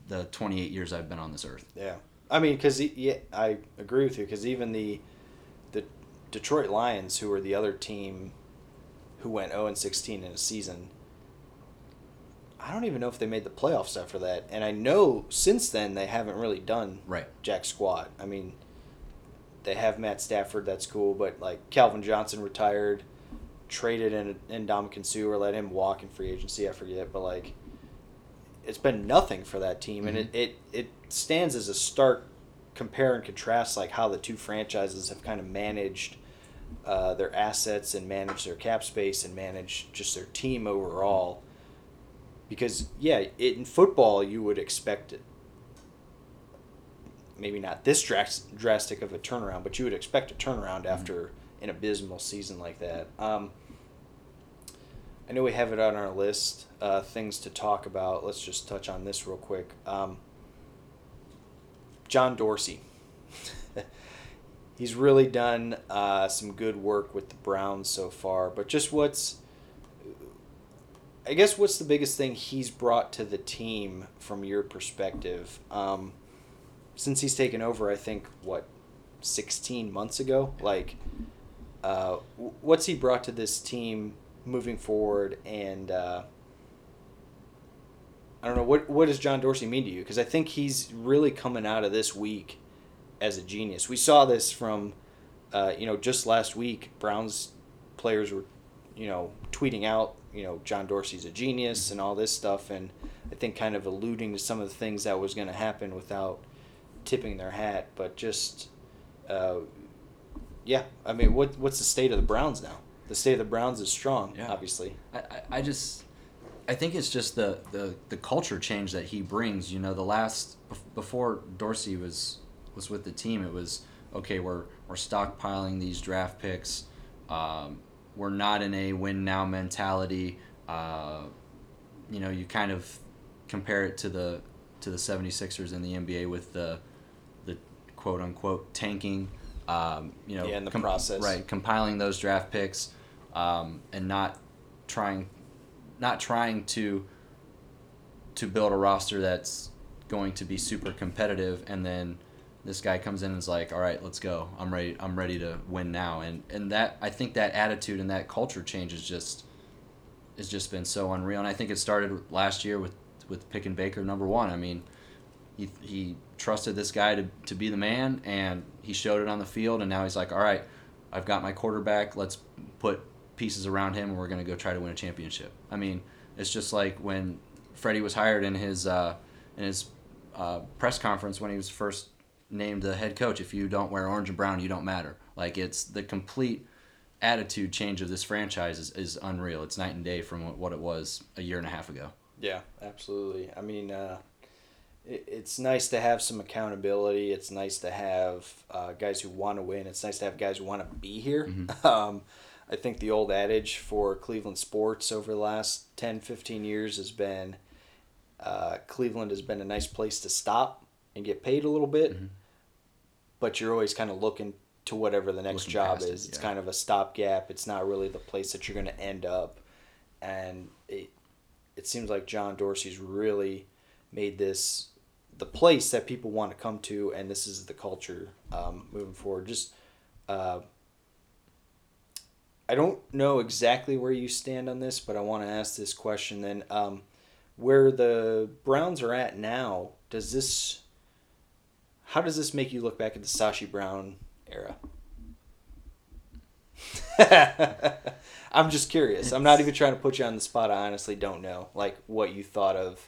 the 28 years I've been on this earth.
yeah. I mean, because yeah, I agree with you. Because even the the Detroit Lions, who were the other team who went zero and sixteen in a season. I don't even know if they made the playoffs after that, and I know since then they haven't really done
Right.
jack squat. I mean, they have Matt Stafford, that's cool, but like Calvin Johnson retired, traded in in Ndamukong Suh or let him walk in free agency. I forget, but like, it's been nothing for that team, and it, it it stands as a stark compare and contrast, like how the two franchises have kind of managed. Uh, their assets and manage their cap space and manage just their team overall. Because yeah, in football you would expect it maybe not this dras- drastic of a turnaround, but you would expect a turnaround after an abysmal season like that. Um, I know we have it on our list, uh, things to talk about. Let's just touch on this real quick. Um, John Dorsey. he's really done uh, some good work with the Browns so far. But just what's, I guess, what's the biggest thing he's brought to the team from your perspective? Um, since he's taken over, I think what, sixteen months ago. Like, uh, what's he brought to this team moving forward? And uh, I don't know what what does John Dorsey mean to you? Because I think he's really coming out of this week as a genius. We saw this from, uh, you know, just last week. Browns players were, you know, tweeting out, you know, John Dorsey's a genius and all this stuff, and I think kind of alluding to some of the things that was going to happen without tipping their hat. But just, uh, yeah, I mean, what what's the state of the Browns now? The state of the Browns is strong,
Yeah.
obviously.
I, I, I just I think it's just the, the, the culture change that he brings. You know, the last before Dorsey was was with the team, it was okay. We're we're stockpiling these draft picks. Um, we're not in a win now mentality. Uh, you know, you kind of compare it to the to the 76ers in the NBA with the the quote unquote tanking. Um, you know,
Yeah, in the process.
right? Compiling those draft picks um, and not trying not trying to to build a roster that's going to be super competitive and then this guy comes in and is like all right let's go. I'm ready i'm ready to win now. And and that i think that attitude and that culture change is just has just been so unreal. And i think it started last year with with pick and baker number one. I mean he, he trusted this guy to, to be the man and he showed it on the field and now he's like all right i've got my quarterback. Let's put pieces around him and we're going to go try to win a championship. I mean it's just like when freddie was hired in his uh, in his uh, press conference when he was first named the head coach if you don't wear orange and brown you don't matter like it's the complete attitude change of this franchise is, is unreal it's night and day from what it was a year and a half ago
Yeah, absolutely. I mean, uh, it, it's nice to have some accountability. It's nice to have uh, guys who want to win. It's nice to have guys who want to be here. Um, I think the old adage for Cleveland sports over the last 10, 15 years has been uh, Cleveland has been a nice place to stop and get paid a little bit, but you're always kind of looking to whatever the next
Looking
job
past it,
is. It's
yeah.
kind of a stopgap. It's not really the place that you're going to end up. And it, it seems like John Dorsey's really made this the place that people want to come to, and this is the culture um, moving forward. Just, uh, I don't know exactly where you stand on this, but I want to ask this question. Then, um, where the Browns are at now, does this, how does this make you look back at the Sashi Brown era? I'm just curious. I'm not even trying to put you on the spot. I honestly don't know, like what you thought of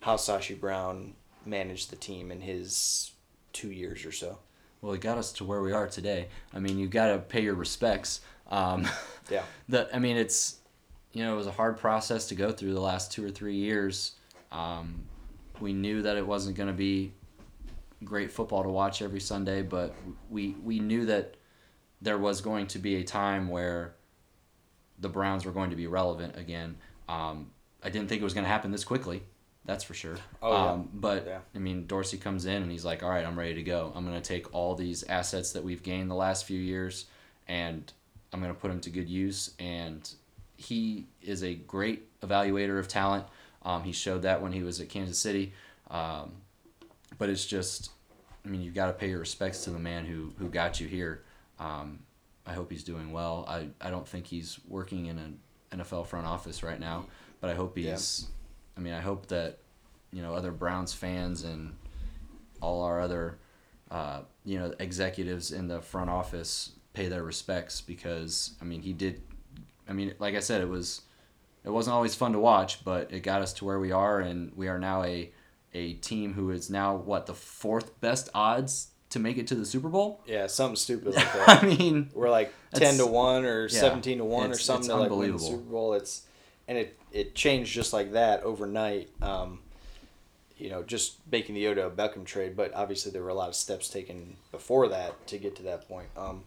how Sashi Brown managed the team in his two years or so.
well it got us to where we are today i mean you got to pay your respects um,
Yeah.
the I mean it's you know it was a hard process to go through the last two or three years. Um, we knew that it wasn't going to be great football to watch every Sunday, but we we knew that there was going to be a time where the Browns were going to be relevant again. Um, I didn't think it was going to happen this quickly. That's for sure.
Oh, yeah.
um, but
Yeah.
I mean, Dorsey comes in and he's like, "All right, I'm ready to go. I'm going to take all these assets that we've gained the last few years, and I'm going to put them to good use." And he is a great evaluator of talent. Um, he showed that when he was at Kansas City. Um, but it's just, I mean, you've got to pay your respects to the man who who got you here. Um, I hope he's doing well. I, I don't think he's working in an NFL front office right now, but I hope he's. I mean, I hope that you know other Browns fans and all our other uh, you know executives in the front office pay their respects because I mean he did. I mean, like I said, it was it wasn't always fun to watch, but it got us to where we are, and we are now a a team who is now what the fourth best odds to make it to the Super Bowl.
Yeah, something stupid like that.
I mean,
We're like ten to one or
yeah,
seventeen to one or something to like win the. Super Bowl. It's and it it changed just like that overnight. Um, you know, just making the Odell Beckham trade, but obviously there were a lot of steps taken before that to get to that point. Um,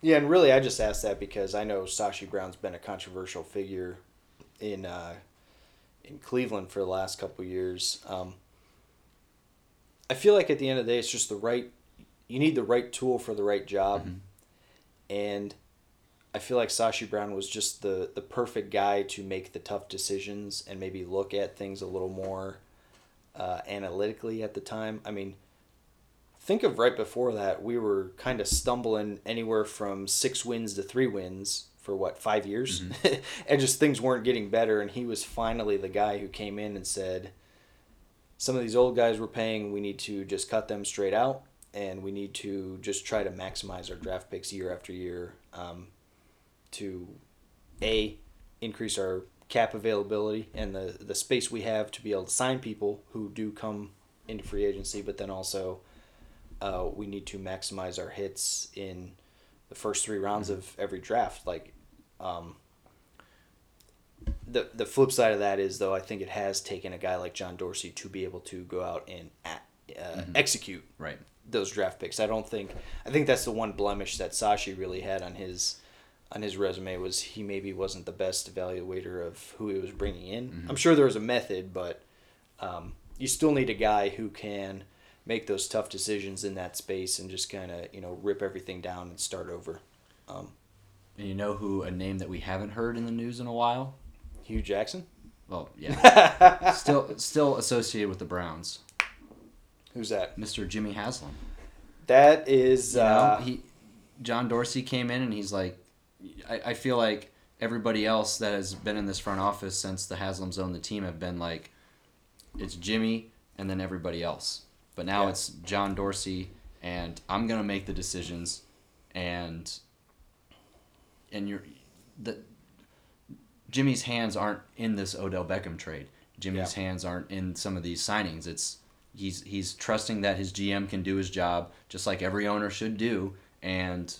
yeah, and really, I just asked that because I know Sashi Brown's been a controversial figure in uh, in Cleveland for the last couple of years. Um, I feel like at the end of the day, it's just the right you need the right tool for the right job,
Mhm.
and I feel like Sashi Brown was just the the perfect guy to make the tough decisions and maybe look at things a little more uh, analytically at the time. I mean, think of right before that we were kind of stumbling anywhere from six wins to three wins for what five years, and just things weren't getting better. And he was finally the guy who came in and said, "Some of these old guys we're paying, we need to just cut them straight out." And we need to just try to maximize our draft picks year after year. Um, to a increase our cap availability and the the space we have to be able to sign people who do come into free agency, but then also uh, we need to maximize our hits in the first three rounds of every draft. Like, um, the the flip side of that is though I think it has taken a guy like John Dorsey to be able to go out and uh, execute
Right.
those draft picks. I don't think I think that's the one blemish that Sashi really had on his on his resume was he maybe wasn't the best evaluator of who he was bringing in. I'm sure there was a method, but um, you still need a guy who can make those tough decisions in that space and just kind of you know rip everything down and start over. Um,
And you know who a name that we haven't heard in the news in a while?
Hue Jackson,
Well, yeah. still still associated with the Browns.
who's that?
Mr. Jimmy Haslam.
That is
You know,
uh,
he John Dorsey came in and he's like I, I feel like everybody else that has been in this front office since the Haslams owned the team have been like it's Jimmy and then everybody else. But now
Yeah.
it's John Dorsey and I'm gonna make the decisions and and you're the Jimmy's hands aren't in this Odell Beckham trade. Jimmy's
Yeah.
hands aren't in some of these signings. It's he's he's trusting that his GM can do his job just like every owner should do and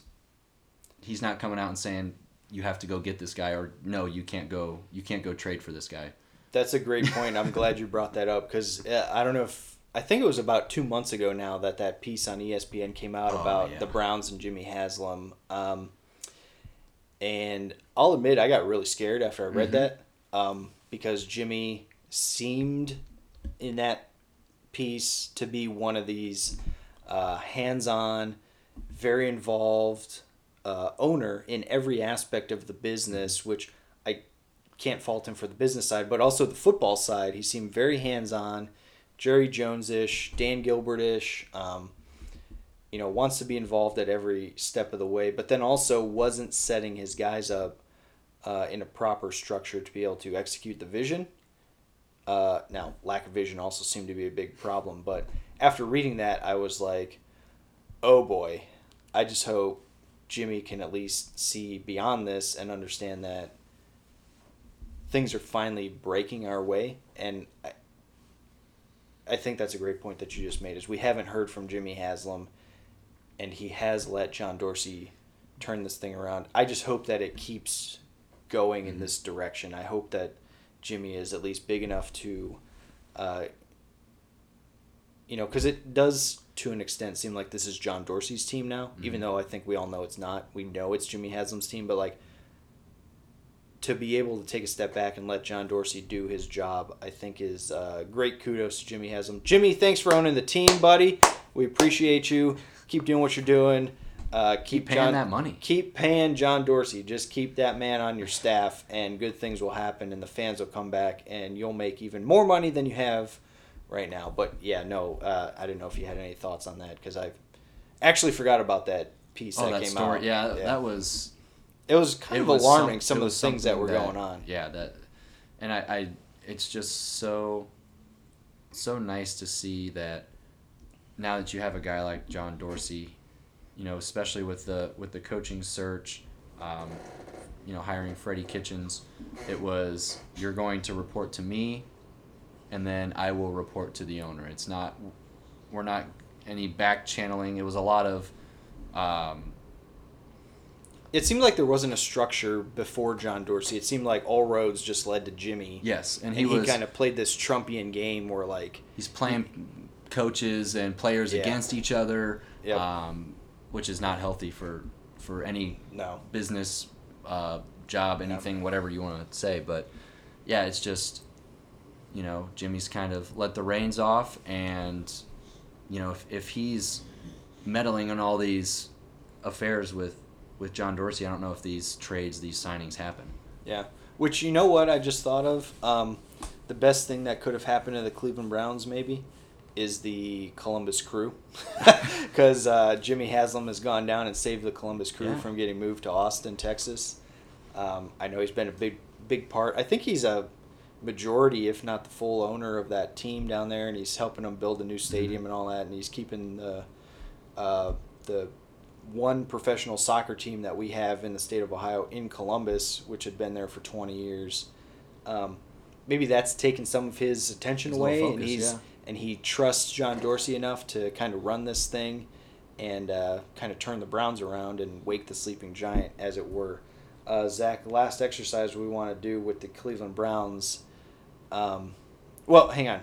he's not coming out and saying you have to go get this guy or no you can't go you can't go trade for this guy.
That's a great point. I'm glad you brought that up because uh, I don't know if I think it was about two months ago now that that piece on ESPN came out
Oh,
about
yeah.
the Browns and Jimmy Haslam. Um, and I'll admit I got really scared after I read
Mm-hmm.
that um, because Jimmy seemed in that piece to be one of these uh, hands-on, very involved uh, owner in every aspect of the business, which I can't fault him for the business side, but also the football side. He seemed very hands-on, Jerry Jones-ish, Dan Gilbert-ish. Um, you know, wants to be involved at every step of the way, but then also wasn't setting his guys up uh, in a proper structure to be able to execute the vision. Uh, now, lack of vision also seemed to be a big problem, but after reading that, I was like, oh boy, I just hope Jimmy can at least see beyond this and understand that things are finally breaking our way. And I, I think that's a great point that you just made. Is we haven't heard from Jimmy Haslam, and he has let John Dorsey turn this thing around. I just hope that it keeps going in this direction. I hope that Jimmy is at least big enough to, uh, you know, because it does to an extent seem like this is John Dorsey's team now, even though I think we all know it's not. We know it's Jimmy Haslam's team, but like to be able to take a step back and let John Dorsey do his job, I think is uh, great kudos to Jimmy Haslam. Jimmy, thanks for owning the team, buddy. We appreciate you. Keep doing what you're doing. Uh, keep,
Keep paying
John,
that money.
Keep paying John Dorsey. Just keep that man on your staff, and good things will happen, and the fans will come back, and you'll make even more money than you have right now. But yeah, no, uh, I didn't know if you had any thoughts on that because I actually forgot about that piece
Oh,
that,
that
came
story.
out.
Yeah, that was
it was kind
it
of
was
alarming.
some-
some of the things that were
something
going on.
Yeah, that, and I, I, it's just so, so nice to see that now that you have a guy like John Dorsey, you know, especially with the with the coaching search, um, you know, hiring Freddie Kitchens, it was you're going to report to me, and then I will report to the owner. It's not, we're not any back channeling. It was a lot of. Um,
It seemed like there wasn't a structure before John Dorsey. It seemed like all roads just led to Jimmy.
yes, and
and
he
he,
was
kind of played this Trumpian game where like
he's playing coaches and players
Yeah.
against each other,
Yep.
um, which is not healthy for for any
no,
business, uh, job, anything, whatever you want to say. But yeah, it's just you know Jimmy's kind of let the reins off, and you know if if he's meddling in all these affairs with with John Dorsey. I don't know if these trades, these signings happen.
Yeah. Which you know what I just thought of. Um, the best thing that could have happened to the Cleveland Browns maybe is the Columbus Crew, because uh, Jimmy Haslam has gone down and saved the Columbus Crew
Yeah.
from getting moved to Austin, Texas. Um, I know he's been a big big part. I think he's a majority, if not the full owner of that team down there, and he's helping them build a new stadium and all that, and he's keeping the uh, the one professional soccer team that we have in the state of Ohio in Columbus, which had been there for 20 years. Um, maybe that's taken some of his attention away, and he's
yeah.
And he trusts John Dorsey enough to kind of run this thing and uh, kind of turn the Browns around and wake the sleeping giant, as it were. Uh, Zach, last exercise we want to do with the Cleveland Browns. Um, well, hang on.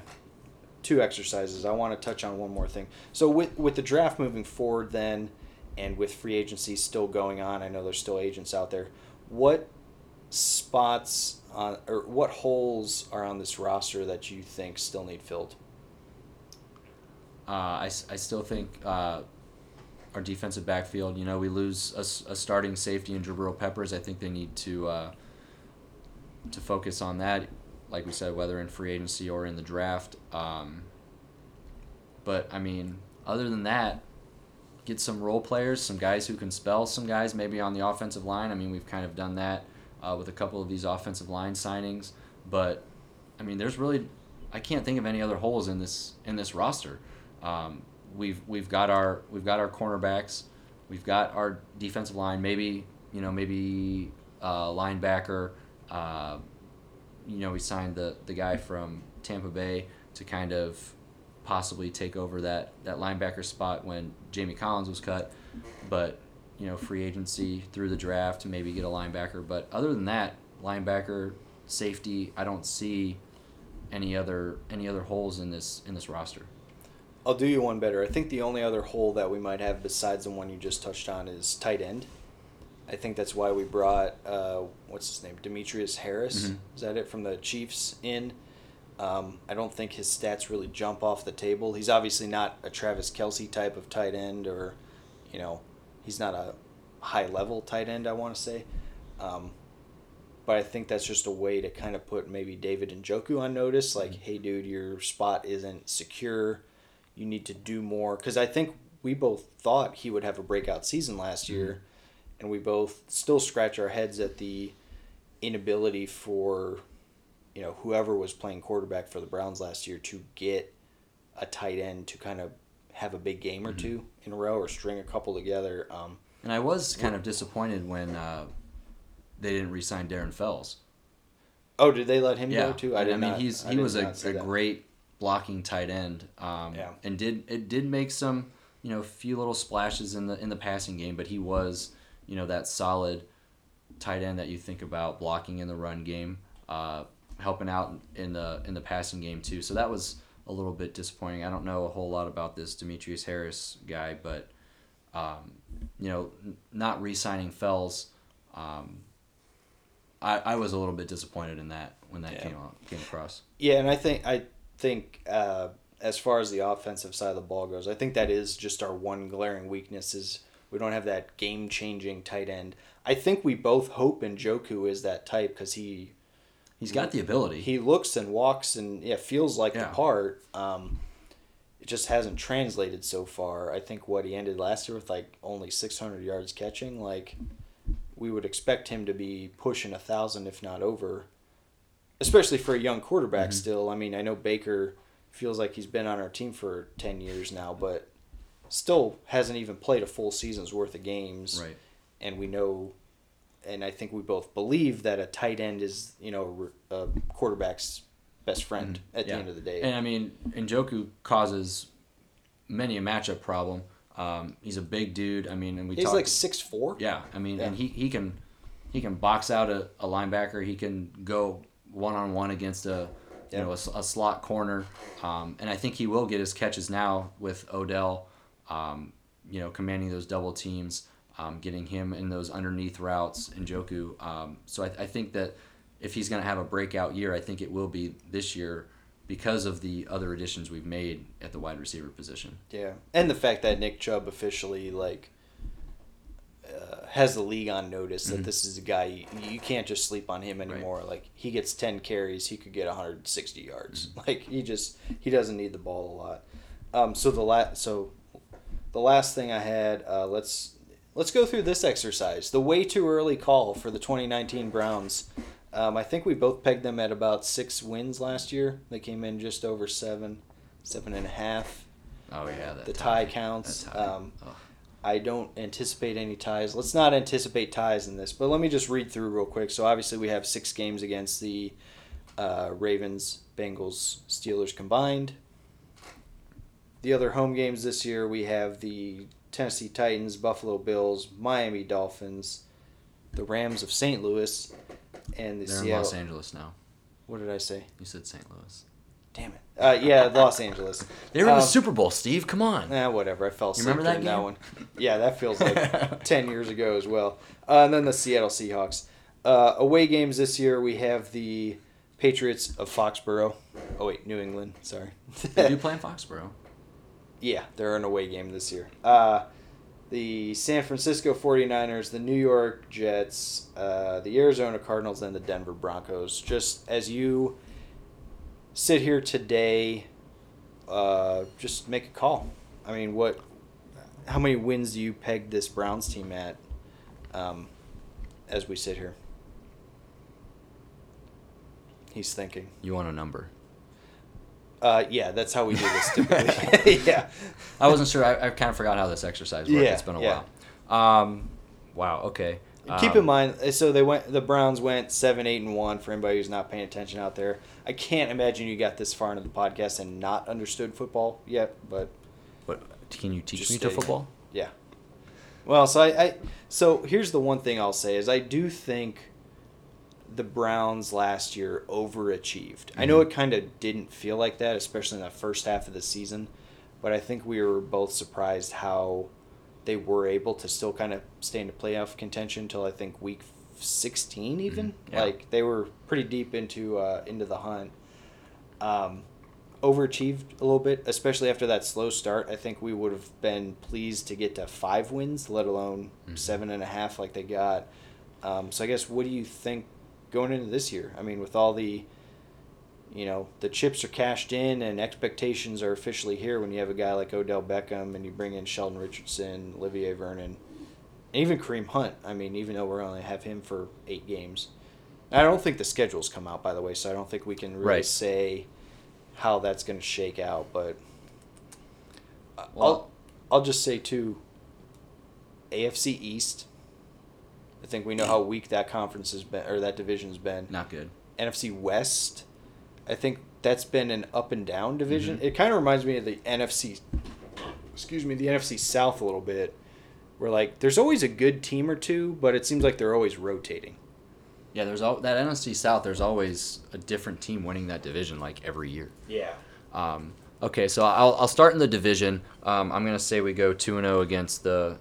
Two exercises. I want to touch on one more thing. So with with the draft moving forward, then, and with free agency still going on, I know there's still agents out there. What spots on or what holes are on this roster that you think still need filled?
Uh, I, I still think uh, our defensive backfield, you know, we lose a, a starting safety in Jabril Peppers. I think they need to uh, to focus on that, like we said, whether in free agency or in the draft. Um, but, I mean, other than that, get some role players, some guys who can spell, some guys maybe on the offensive line. I mean, we've kind of done that uh, with a couple of these offensive line signings. But, I mean, there's really I can't think of any other holes in this in this roster. Um, we've we've got our we've got our cornerbacks, we've got our defensive line. Maybe you know maybe uh, linebacker. Uh, you know we signed the the guy from Tampa Bay to kind of possibly take over that that linebacker spot when Jamie Collins was cut, but you know free agency through the draft maybe get a linebacker. But other than that, linebacker, safety, I don't see any other any other holes in this in this roster.
I'll do you one better. I think the only other hole that we might have besides the one you just touched on is tight end. I think that's why we brought uh, what's his name, Demetrius Harris.
Mhm.
Is that it from the Chiefs in? Um, I don't think his stats really jump off the table. He's obviously not a Travis Kelce type of tight end, or you know, he's not a high level tight end. I want to say, um, but I think that's just a way to kind of put maybe David Njoku on notice. Like, hey, dude, your spot isn't secure. You need to do more because I think we both thought he would have a breakout season last year, and we both still scratch our heads at the inability for you know whoever was playing quarterback for the Browns last year to get a tight end to kind of have a big game or two in a row or string a couple together. Um,
And I was kind of disappointed when uh, they didn't re-sign Darren Fells.
oh, did they let him
Yeah,
go too?
I,
did
mean
not-
he's
I
he was a, a great blocking tight end. Um,
Yeah.
and did it did make some you know few little splashes in the in the passing game, but he was you know that solid tight end that you think about blocking in the run game, uh, helping out in the in the passing game too. So that was a little bit disappointing. I don't know a whole lot about this Demetrius Harris guy, but um, you know, not re-signing Fells, um, I, I was a little bit disappointed in that when that
Yeah.
came out, came across.
Yeah, and I think I think uh, as far as the offensive side of the ball goes, I think that is just our one glaring weakness is we don't have that game changing tight end. I think we both hope Njoku is that type because he
He's got the ability.
he looks and walks and yeah feels like
Yeah.
the part. Um, it just hasn't translated so far. I think what he ended last year with like only six hundred yards catching, like we would expect him to be pushing a thousand if not over, especially for a young quarterback.
Mm-hmm.
Still, I mean, I know Baker feels like he's been on our team for ten years now, but still hasn't even played a full season's worth of games
right.
and we know, and I think we both believe that a tight end is you know a quarterback's best friend at
Mm-hmm. Yeah.
the end of the day.
And I mean, Njoku causes many a matchup problem. Um, he's a big dude. I mean, and we
He's
talked,
like six four.
Yeah, I mean,
Yeah.
and he, he can he can box out a, a linebacker. He can go one on one against a you know a, a slot corner, um, and I think he will get his catches now with Odell, um, you know, commanding those double teams, um, getting him in those underneath routes Njoku. Um, so I, I think that if he's going to have a breakout year, I think it will be this year because of the other additions we've made at the wide receiver position.
Yeah, and the fact that Nick Chubb officially like uh, has the league on notice that
Mhm.
this is a guy you, you can't just sleep on him anymore. Like he gets ten carries, he could get 160 yards. Like he just he doesn't need the ball a lot. Um, so the la- so the last thing I had, uh, let's let's go through this exercise. The way too early call for the 2019 Browns. Um, I think we both pegged them at about six wins last year. They came in just over seven, seven and a half.
Oh yeah, that
The tie counts.
That tie.
Um,
Oh.
I don't anticipate any ties. Let's not anticipate ties in this, but let me just read through real quick. So obviously we have six games against the uh, Ravens, Bengals, Steelers combined. The other home games this year we have the Tennessee Titans, Buffalo Bills, Miami Dolphins, the Rams of St. Louis, and the
They're in Los Angeles now.
What did I say?
You said St. Louis.
Damn it. Uh, yeah, Los Angeles.
They were in the
Um,
Super Bowl, Steve. Come on.
Nah, whatever. I fell asleep
remember that
during that one. Yeah, that feels like ten years ago as well. Uh, and then the Seattle Seahawks. Uh, away games this year, we have the Patriots of Foxborough. Oh wait, New England. Sorry.
They do play in Foxborough.
yeah, they're an away game this year. Uh, the San Francisco 49ers, the New York Jets, uh, the Arizona Cardinals, and the Denver Broncos. Just as you sit here today, uh, just make a call. I mean, what? How many wins do you peg this Browns team at? Um, as we sit here, he's thinking.
You want a number?
Uh, yeah, that's how we do this typically. yeah.
I wasn't sure. I, I kind of forgot how this exercise worked.
Yeah,
it's been a
yeah.
while. Um, wow. Okay.
Keep
Um,
in mind, uh, so they went. The Browns went seven, eight, and one. For anybody who's not paying attention out there, I can't imagine you got this far into the podcast and not understood football yet. But
What, can you teach me to football?
yeah, well, so I, I, so here's the one thing I'll say is I do think the Browns last year overachieved. I know
Mhm.
it kind of didn't feel like that, especially in the first half of the season, but I think we were both surprised how they were able to still kind of stay into playoff contention until I think week 16 even.
Mhm, yeah.
Like they were pretty deep into uh, into the hunt. Um, overachieved a little bit, especially after that slow start. I think we would have been pleased to get to five wins, let alone
Mhm.
seven and a half like they got. Um, so I guess what do you think going into this year? I mean, with all the, you know, the chips are cashed in and expectations are officially here when you have a guy like Odell Beckham and you bring in Sheldon Richardson, Olivier Vernon, and even Kareem Hunt. I mean, even though we're only have him for eight games. I don't think the schedules come out, by the way, so I don't think we can really
Right.
say how that's going to shake out. But
Well-
I'll I'll just say too. AFC East. I think we know how weak that conference has been, or that division's been.
Not good.
NFC West. I think that's been an up and down division.
Mhm.
It kind of reminds me of the NFC. Excuse me, the NFC South a little bit, where like there's always a good team or two, but it seems like they're always rotating.
Yeah, there's all that NFC South. There's always a different team winning that division like every year.
Yeah.
Um, okay, so I'll, I'll start in the division. Um, I'm gonna say we go two and zero against the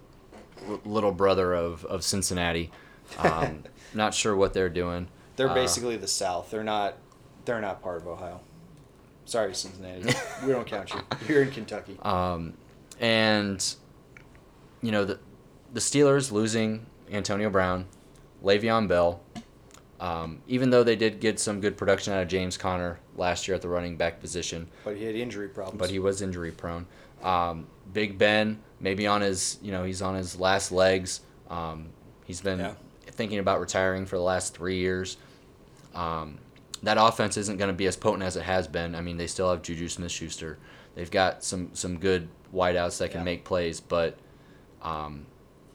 l- little brother of of Cincinnati. Um, not sure what they're doing.
They're
Uh,
basically the South. They're not. They're not part of Ohio. Sorry, Cincinnati. we don't count you. You're in Kentucky.
Um, and you know the the Steelers losing Antonio Brown, Le'Veon Bell. Um, even though they did get some good production out of James Conner last year at the running back position,
But he had injury problems.
but he was injury prone. Um, Big Ben, maybe on his, you know, he's on his last legs. Um, he's been
Yeah.
thinking about retiring for the last three years. Um, that offense isn't going to be as potent as it has been. I mean, they still have Juju Smith-Schuster. They've got some some good wideouts that can
Yeah.
make plays, but um,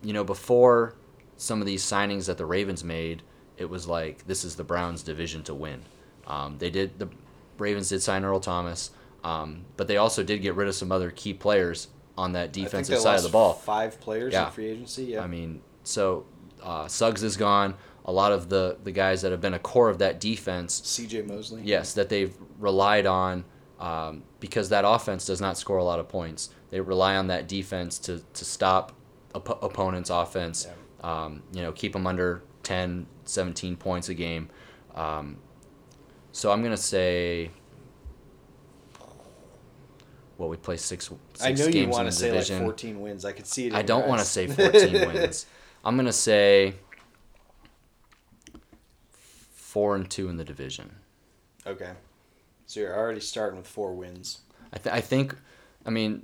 you know, before some of these signings that the Ravens made, it was like this is the Browns' division to win. Um, they did the Ravens did sign Earl Thomas, um, but they also did get rid of some other key players on that defensive side of the ball.
Five players
Yeah.
in free agency. Yeah.
I mean, so uh, Suggs is gone. A lot of the the guys that have been a core of that defense
C.J. Mosley.
Yes, that they've relied on um, because that offense does not score a lot of points. They rely on that defense to, to stop op- opponents' offense, um, you know, keep them under 10, 17 points a game. Um, so I'm going to say what we play six, six
I know
games
you want to say
division.
like 14 wins. I could see it. in
I don't want to say 14 wins. I'm gonna say four and two in the division.
Okay. So you're already starting with four wins.
I, th- I think, I mean,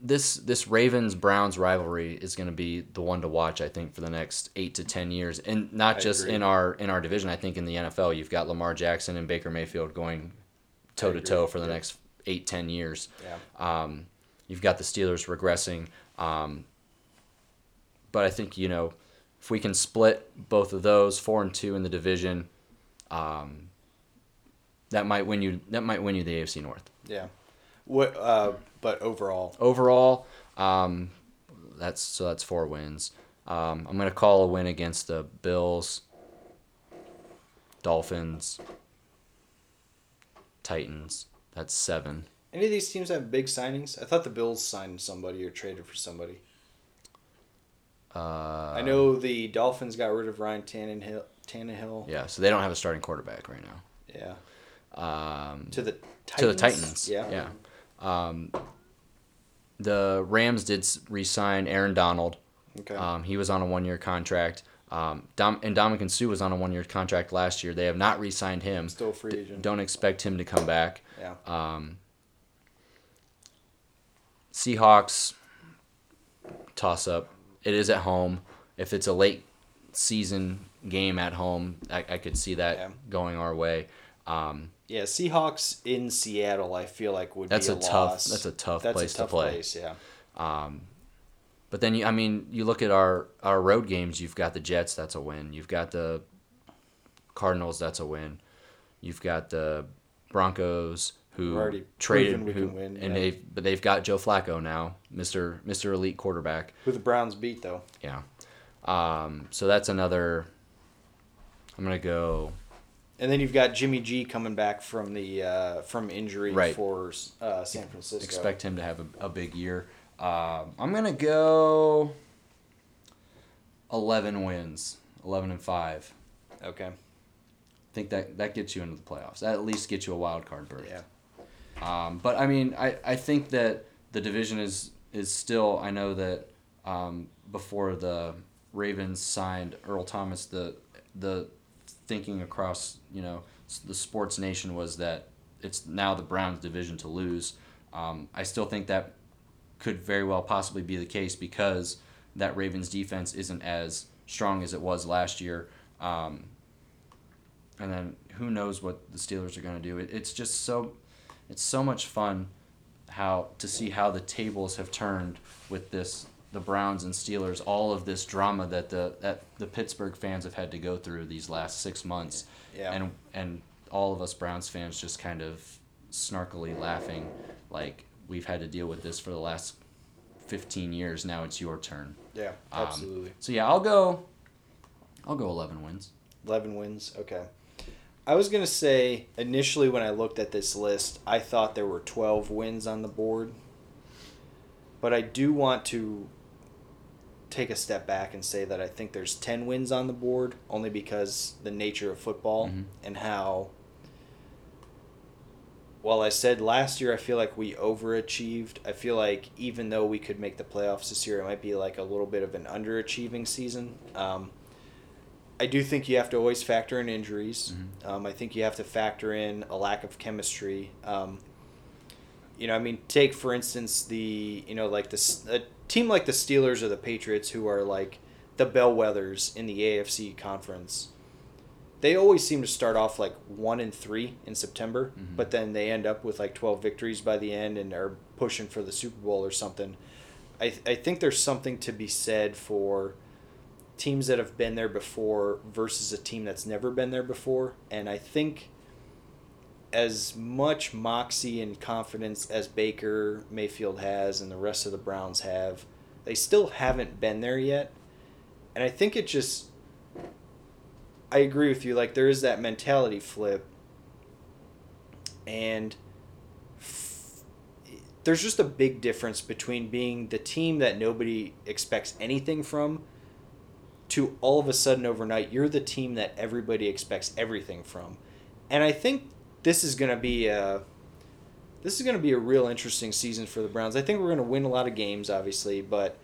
this this Ravens Browns rivalry is going to be the one to watch. I think for the next eight to ten years, and not
I
just
agree.
in our in our division. I think in the NFL, you've got Lamar Jackson and Baker Mayfield going toe to toe for the
yeah.
next eight ten years.
Yeah.
Um, you've got the Steelers regressing. Um, but I think you know if we can split both of those four and two in the division, um, that might win you. That might win you the AFC North.
Yeah. What? Uh, but overall,
Overall, um, that's so that's four wins. Um, I'm gonna call a win against the Bills, Dolphins, Titans. That's seven.
any of these teams have big signings? I thought the Bills signed somebody or traded for somebody.
Uh,
I know the Dolphins got rid of Ryan Tannehill. Tannehill.
Yeah, so they don't have a starting quarterback right now.
Yeah.
Um,
To the Titans.
to the Titans.
Yeah.
Yeah. Um, the Rams did re-sign Aaron Donald.
Okay.
Um, he was on a one-year contract. Um, Dom- and Ndamukong Suh was on a one-year contract last year. They have not re-signed him.
Still a free
D-
agent.
don't expect him to come back.
Yeah.
Um, Seahawks toss up. It is at home. If it's a late season game at home, I, I could see that
Yeah.
going our way. Um,
Yeah, Seahawks in Seattle, I feel like would
That's
be
a
a,
tough-
loss.
that's a tough
That's
place
a
to play.
Place, yeah.
Um, but then you, I mean, you look at our our road games. You've got the Jets. That's a win. You've got the Cardinals. That's a win. You've got the Broncos who
We've already
traded who,
win,
and
yeah.
they've but they've got Joe Flacco now, Mister Mister Elite quarterback.
Who the Browns beat though?
Yeah. Um, so that's another. I'm gonna go.
And then you've got Jimmy G coming back from the uh, from injury
Right.
for uh, San Francisco.
Expect him to have a, a big year. Um, I'm gonna go. Eleven wins, eleven and five.
Okay.
I think that that gets you into the playoffs. That at least gets you a wild card berth.
Yeah.
Um, but I mean, I, I think that the division is is still. I know that um, before the Ravens signed Earl Thomas, the the thinking across you know the sports nation was that it's now the Browns' division to lose. Um, I still think that could very well possibly be the case because that Ravens defense isn't as strong as it was last year. Um, and then who knows what the Steelers are going to do? It, it's just so it's so much fun how to see how the tables have turned with this the Browns and Steelers all of this drama that the that the Pittsburgh fans have had to go through these last 6 months
Yeah.
and and all of us Browns fans just kind of snarkily laughing like we've had to deal with this for the last 15 years now it's your turn.
Yeah.
Um,
Absolutely.
So yeah, I'll go I'll go 11 wins.
Eleven wins. Okay. I was gonna say initially when I looked at this list, I thought there were twelve wins on the board. But I do want to take a step back and say that I think there's ten wins on the board, only because the nature of football
Mhm.
and how. While I said last year, I feel like we overachieved. I feel like even though we could make the playoffs this year, it might be like a little bit of an underachieving season. Um, I do think you have to always factor in injuries. Um, I think you have to factor in a lack of chemistry. Um, you know, I mean, take for instance the you know like this a team like the Steelers or the Patriots who are like the bellwethers in the AFC conference. They always seem to start off like one and three in September,
Mhm.
but then they end up with like twelve victories by the end and are pushing for the Super Bowl or something. I I think there's something to be said for teams that have been there before versus a team that's never been there before. And I think as much moxie and confidence as Baker Mayfield has and the rest of the Browns have, they still haven't been there yet. And I think it just I agree with you like there is that mentality flip and f- there's just a big difference between being the team that nobody expects anything from to all of a sudden overnight you're the team that everybody expects everything from and i think this is going to be a this is going to be a real interesting season for the Browns. I think we're going to win a lot of games, obviously, but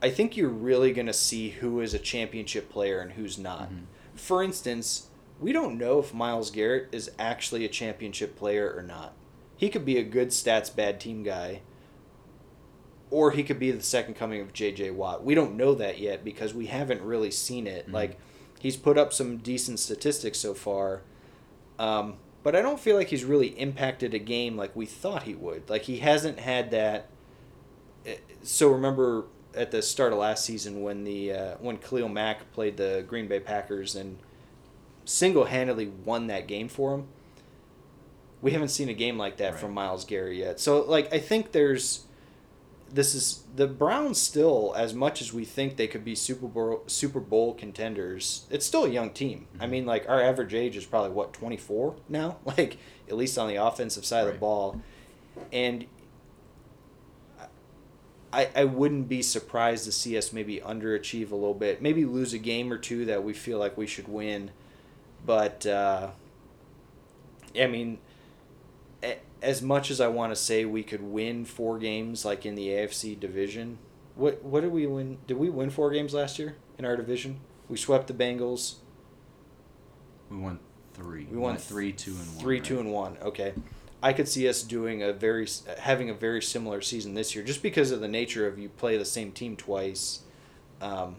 I think you're really going to see who is a championship player and who's not.
Mm-hmm.
For instance, we don't know if Myles Garrett is actually a championship player or not. He could be a good stats bad team guy, or he could be the second coming of J.J. Watt. We don't know that yet because we haven't really seen it.
Mhm.
Like, he's put up some decent statistics so far, um, but I don't feel like he's really impacted a game like we thought he would. Like, he hasn't had that. eh, So remember at the start of last season when the uh, when Khalil Mack played the Green Bay Packers and single handedly won that game for him. We haven't seen a game like that
Right.
from Myles Garrett yet. So like I think there's this is the Browns still as much as we think they could be Super Bowl Super Bowl contenders. It's still a young team. I
Mhm.
mean like our average age is probably what 24 now, like at least on the offensive side of the ball. And I, I wouldn't be surprised to see us maybe underachieve a little bit, maybe lose a game or two that we feel like we should win. But uh, I mean, as much as I want to say we could win four games like in the AFC division, what what did we win? Did we win four games last year in our division? We swept the Bengals.
We won three.
We won
three, two, and one.
Three,
right?
two, and one. Okay, I could see us doing a very having a very similar season this year, just because of the nature of you play the same team twice. Um,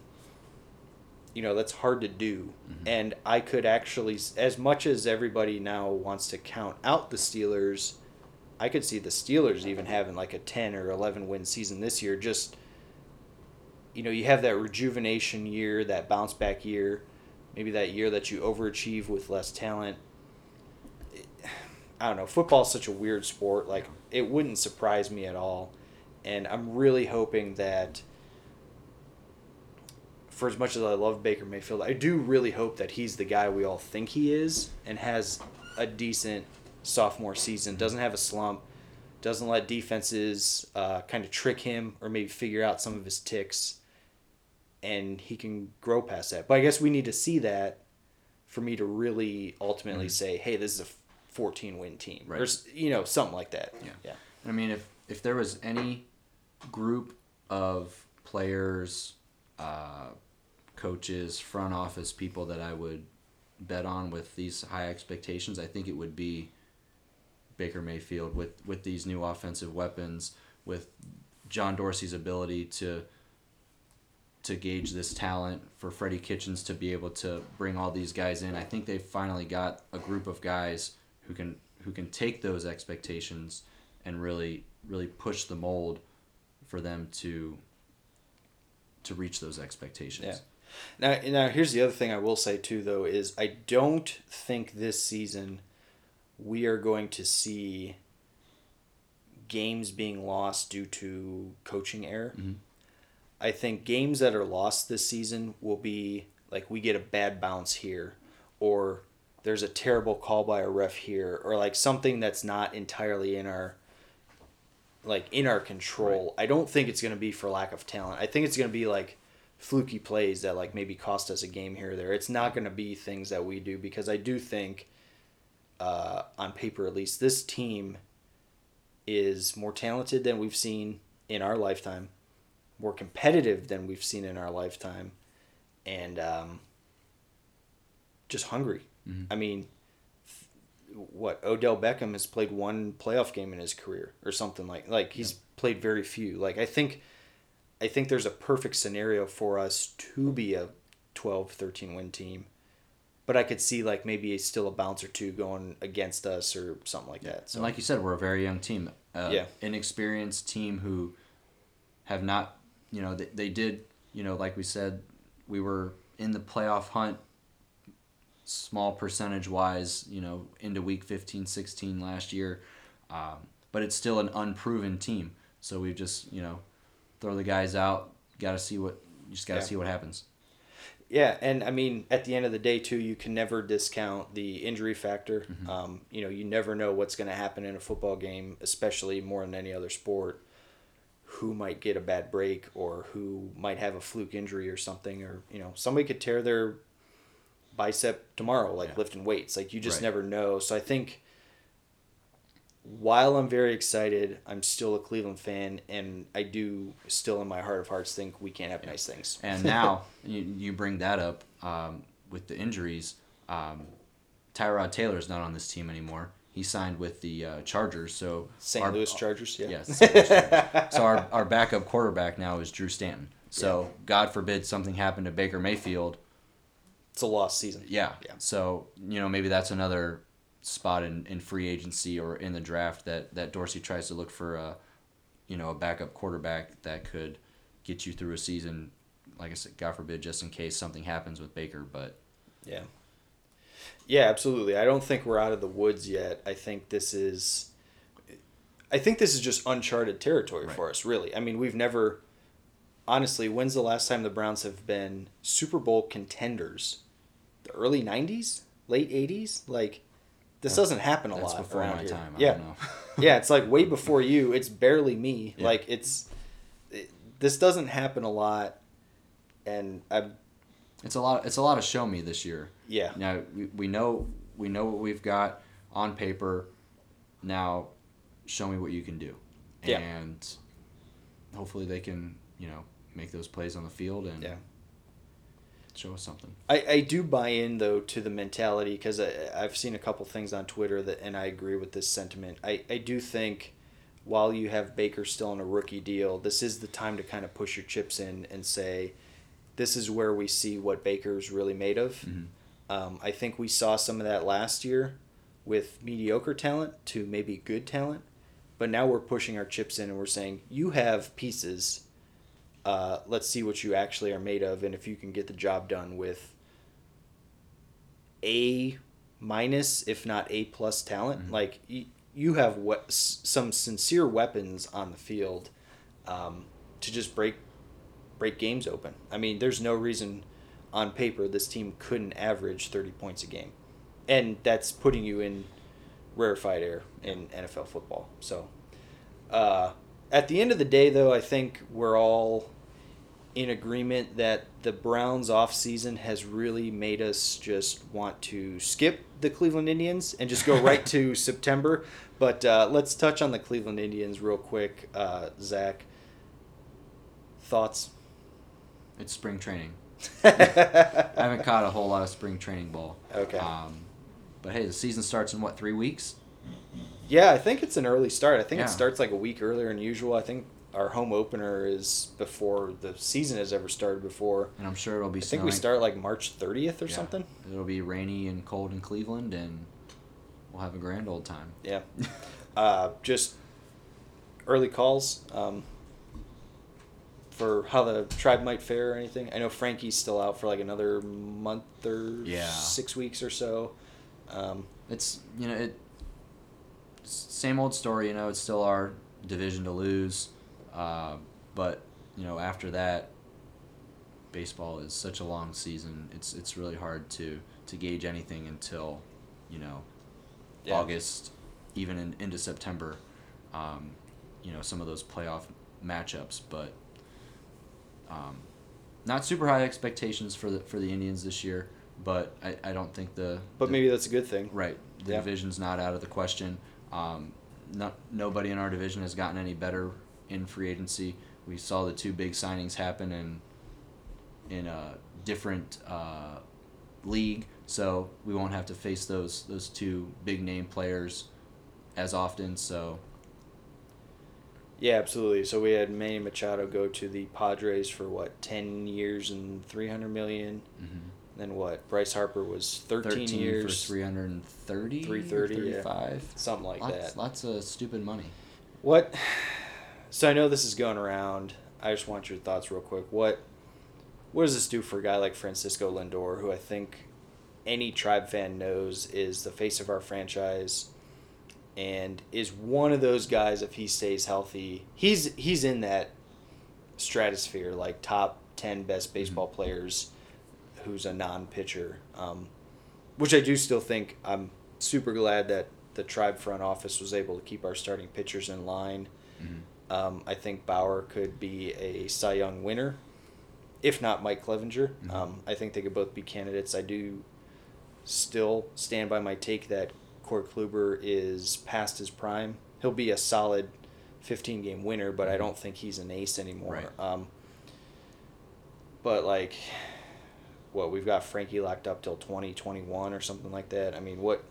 you know that's hard to do,
Mhm.
and I could actually, as much as everybody now wants to count out the Steelers, I could see the Steelers even having like a ten or eleven win season this year. Just you know, you have that rejuvenation year, that bounce back year, maybe that year that you overachieve with less talent. I don't know. Football's such a weird sport. Like it wouldn't surprise me at all, and I'm really hoping that. For as much as I love Baker Mayfield, I do really hope that he's the guy we all think he is and has a decent sophomore season. Doesn't have a slump. Doesn't let defenses uh, kind of trick him or maybe figure out some of his ticks, and he can grow past that. But I guess we need to see that for me to really ultimately
Mhm.
say, "Hey, this is a 14 win team," or
Right.
s- you know, something like that.
Yeah.
yeah.
I mean, if if there was any group of players, uh, coaches, front office people that I would bet on with these high expectations, I think it would be Baker Mayfield with with these new offensive weapons, with John Dorsey's ability to to gauge this talent for Freddie Kitchens to be able to bring all these guys in. I think they've finally got a group of guys who can who can take those expectations and really really push the mold for them to to reach those expectations.
Yeah. Now, now here's the other thing I will say too, though, is I don't think this season we are going to see games being lost due to coaching error.
Mhm.
I think games that are lost this season will be like we get a bad bounce here, or there's a terrible call by a ref here, or like something that's not entirely in our like in our control. I don't think it's going to be for lack of talent. I think it's going to be like fluky plays that like maybe cost us a game here or there. It's not going to be things that we do because I do think uh, on paper at least this team is more talented than we've seen in our lifetime, more competitive than we've seen in our lifetime, and um, just hungry.
Mhm.
I mean, what Odell Beckham has played one playoff game in his career or something like like he's played very few. Like I think I think there's a perfect scenario for us to be a 12 13 win team. But I could see like maybe still a bounce or two going against us or something like that. So
And like you said, we're a very young team. Uh,
Yeah.
Inexperienced team who have not, you know, they, they did, you know, like we said, we were in the playoff hunt small percentage wise, you know, into week 15, 16 last year. Um, but it's still an unproven team. So we've just, you know, throw the guys out. Got to see what, you just got to
Yeah.
see what happens.
Yeah, and I mean, at the end of the day, too, you can never discount the injury factor.
Mhm.
Um, you know, you never know what's going to happen in a football game, especially more than any other sport. Who might get a bad break, or who might have a fluke injury or something, or you know, somebody could tear their bicep tomorrow, like
Yeah.
lifting weights. Like you just
Right.
never know. So I think while I'm very excited, I'm still a Cleveland fan, and I do still in my heart of hearts think we can't have nice things.
And now you, you bring that up um, with the injuries. Um, Tyrod is not on this team anymore. He signed with the uh, Chargers, so
St.
our-
Louis Chargers, yeah.
Yes. So our, our backup quarterback now is Drew Stanton. So God forbid something happened to Baker Mayfield.
it's a lost season.
Yeah.
Yeah.
So you know maybe that's another spot in, in free agency or in the draft that that Dorsey tries to look for a you know a backup quarterback that could get you through a season. Like I said, God forbid, just in case something happens with Baker, but
Yeah. Yeah, absolutely. I don't think we're out of the woods yet. I think this is I think this is just uncharted territory
Right.
for us, really. I mean, we've never honestly, when's the last time the Browns have been Super Bowl contenders? The early 90s? Late 80s? Like this doesn't happen a
that's
lot
before
around
my
here.
time. I
yeah.
don't know.
yeah, it's like way before you. It's barely me.
Yeah.
Like it's it, this doesn't happen a lot and I
It's a lot. It's a lot of show me this year.
yeah.
Now we, we know we know what we've got on paper. Now, show me what you can do,
Yeah.
and hopefully they can you know make those plays on the field and
Yeah.
Show us something.
I, I do buy in though to the mentality because I've seen a couple things on Twitter that and I agree with this sentiment. I, I do think while you have Baker still on a rookie deal, this is the time to kind of push your chips in and say, this is where we see what Baker's really made of.
Mhm.
Um, I think we saw some of that last year with mediocre talent to maybe good talent, but now we're pushing our chips in and we're saying you have pieces. Uh, let's see what you actually are made of, and if you can get the job done with a minus, if not a plus talent,
Mhm.
like you, you have what some sincere weapons on the field um, to just break break games open. I mean, there's no reason on paper this team couldn't average 30 points a game. And that's putting you in rarefied air in NFL football. So, uh, at the end of the day, though, I think we're all in agreement that the Browns offseason has really made us just want to skip the Cleveland Indians and just go right to September. But uh, let's touch on the Cleveland Indians real quick, uh, Zach. Thoughts?
It's spring training. I haven't caught a whole lot of spring training ball.
Okay.
Um, but hey, the season starts in what three weeks?
Yeah, I think it's an early start. I think
Yeah.
it starts like a week earlier than usual. I think our home opener is before the season has ever started before.
And I'm sure it'll be
I think we start like March 30th or
Yeah.
something.
It'll be rainy and cold in Cleveland, and we'll have a grand old time.
Yeah. uh, just early calls um, for how the tribe might fare or anything. I know Frankie's still out for like another month or
Yeah.
six weeks or so. Um,
It's you know it. Same old story, you know. It's still our division to lose, uh, but you know after that, baseball is such a long season. It's it's really hard to to gauge anything until, you know,
Yeah.
August, even in, into September. Um, you know some of those playoff matchups, but um, not super high expectations for the for the Indians this year. But I, I don't think the
but
the-
maybe that's a good thing.
Right. The
Yeah.
division's not out of the question. Um, not, nobody in our division has gotten any better in free agency. We saw the two big signings happen in in a different uh, league, so we won't have to face those those two big name players as often. So
Yeah, absolutely. So we had Manny Machado go to the Padres for what, 10 years and 300 million? Then what? Bryce Harper was 13,
13
years,
for 330
330, yeah. something like
lots,
that.
lots of stupid money
What? So I know this is going around. I just want your thoughts real quick. What? What does this do for a guy like Francisco Lindor, who I think any tribe fan knows is the face of our franchise, and is one of those guys if he stays healthy. He's he's in that stratosphere, like top ten best mm-hmm. baseball players, who's a non-pitcher. Um, which I do still think I'm super glad that the tribe front office was able to keep our starting pitchers in line.
Mhm.
Um, I think Bauer could be a Cy Young winner, if not Mike Clevinger.
Mhm.
Um, I think they could both be candidates. I do still stand by my take that Corey Kluber is past his prime. He'll be a solid 15 game winner, but I don't think he's an ace anymore.
Right.
Um, but like, what we've got Frankie locked up till 2021 or something like that. I mean, what?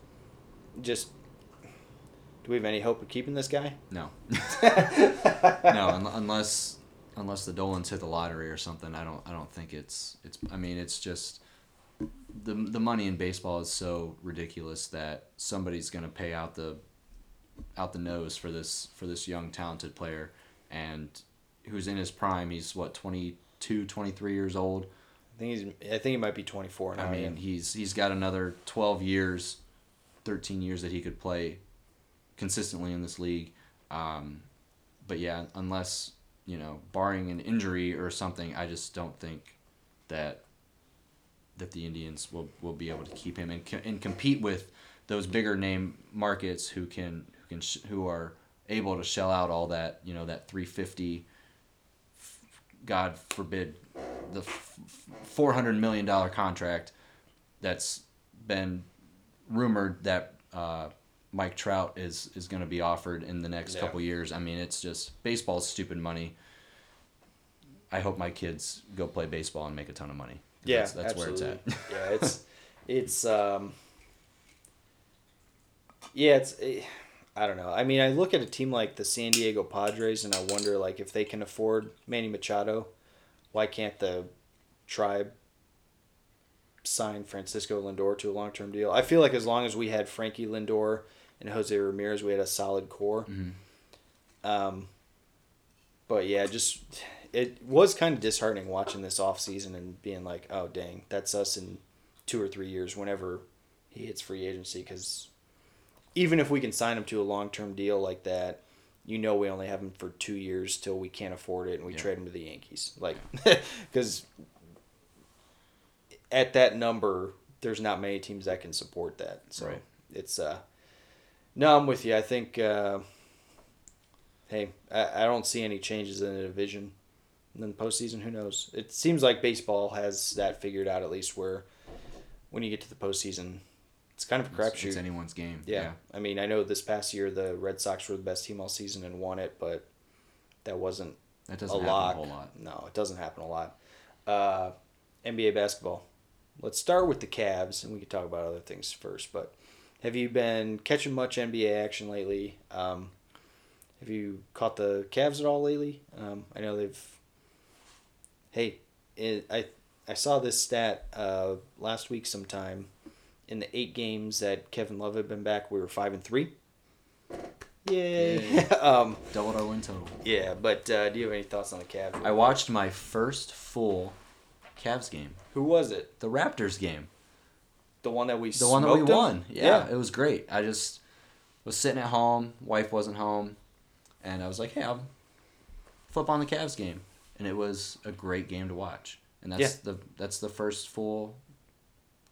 Just do we have any hope of keeping this guy?
No. no, un- unless unless the Dolans hit the lottery or something. I don't I don't think it's it's. I mean, it's just the the money in baseball is so ridiculous that somebody's gonna pay out the out the nose for this for this young talented player and who's in his prime. He's what 22, 23 years old.
I think he's. I think he might be 24 now.
I mean, he's he's got another 12 years, 13 years that he could play consistently in this league. Um, but yeah, unless you know, barring an injury or something, I just don't think that that the Indians will, will be able to keep him and, co- and compete with those bigger name markets who can who can sh- who are able to shell out all that you know that 350 God forbid the f- f- 400 million dollar contract that's been rumored that uh, Mike Trout is is going to be offered in the next
Yeah.
couple years. I mean, it's just baseball's stupid money. I hope my kids go play baseball and make a ton of money.
Yeah,
that's, that's where it's at.
yeah, it's it's um yeah, it's eh, I don't know. I mean, I look at a team like the San Diego Padres and I wonder like if they can afford Manny Machado, why can't the tribe sign Francisco Lindor to a long-term deal? I feel like as long as we had Frankie Lindor and Jose Ramirez, we had a solid core.
Mhm.
Um but yeah, just it was kind of disheartening watching this off season and being like, oh dang, that's us in two or three years whenever he hits free agency. Because even if we can sign him to a long term deal like that, you know we only have him for two years till we can't afford it and we
Yeah.
trade him to the Yankees. Like, because at that number, there's not many teams that can support that. So
Right.
it's uh, no, I'm with you. I think. Uh, hey, I, I don't see any changes in the division. And then postseason, who knows? It seems like baseball has that figured out at least where when you get to the postseason, it's kind of a
It's, it's anyone's game.
Yeah. I mean, I know this past year the Red Sox were the best team all season and won it, but that wasn't
that doesn't happen
lot.
a whole lot.
No, it doesn't happen a lot. Uh, NBA basketball. Let's start with the Cavs, and we can talk about other things first. But have you been catching much NBA action lately? Um, have you caught the Cavs at all lately? Um, I know they've. Hey, it, I I saw this stat uh, last week sometime. In the eight games that Kevin Love had been back, we were five and three. Yay!
Yay.
um,
Doubled our win total.
yeah, but uh, do you have any thoughts on the Cavs?
I watched my first full Cavs game,
Who was it?
the Raptors game,
The one that we
the one that we won. Yeah, it was great. I just was sitting at home, wife wasn't home, and I was like, "Hey, I'll flip on the Cavs game," and it was a great game to watch. And that's the that's the first full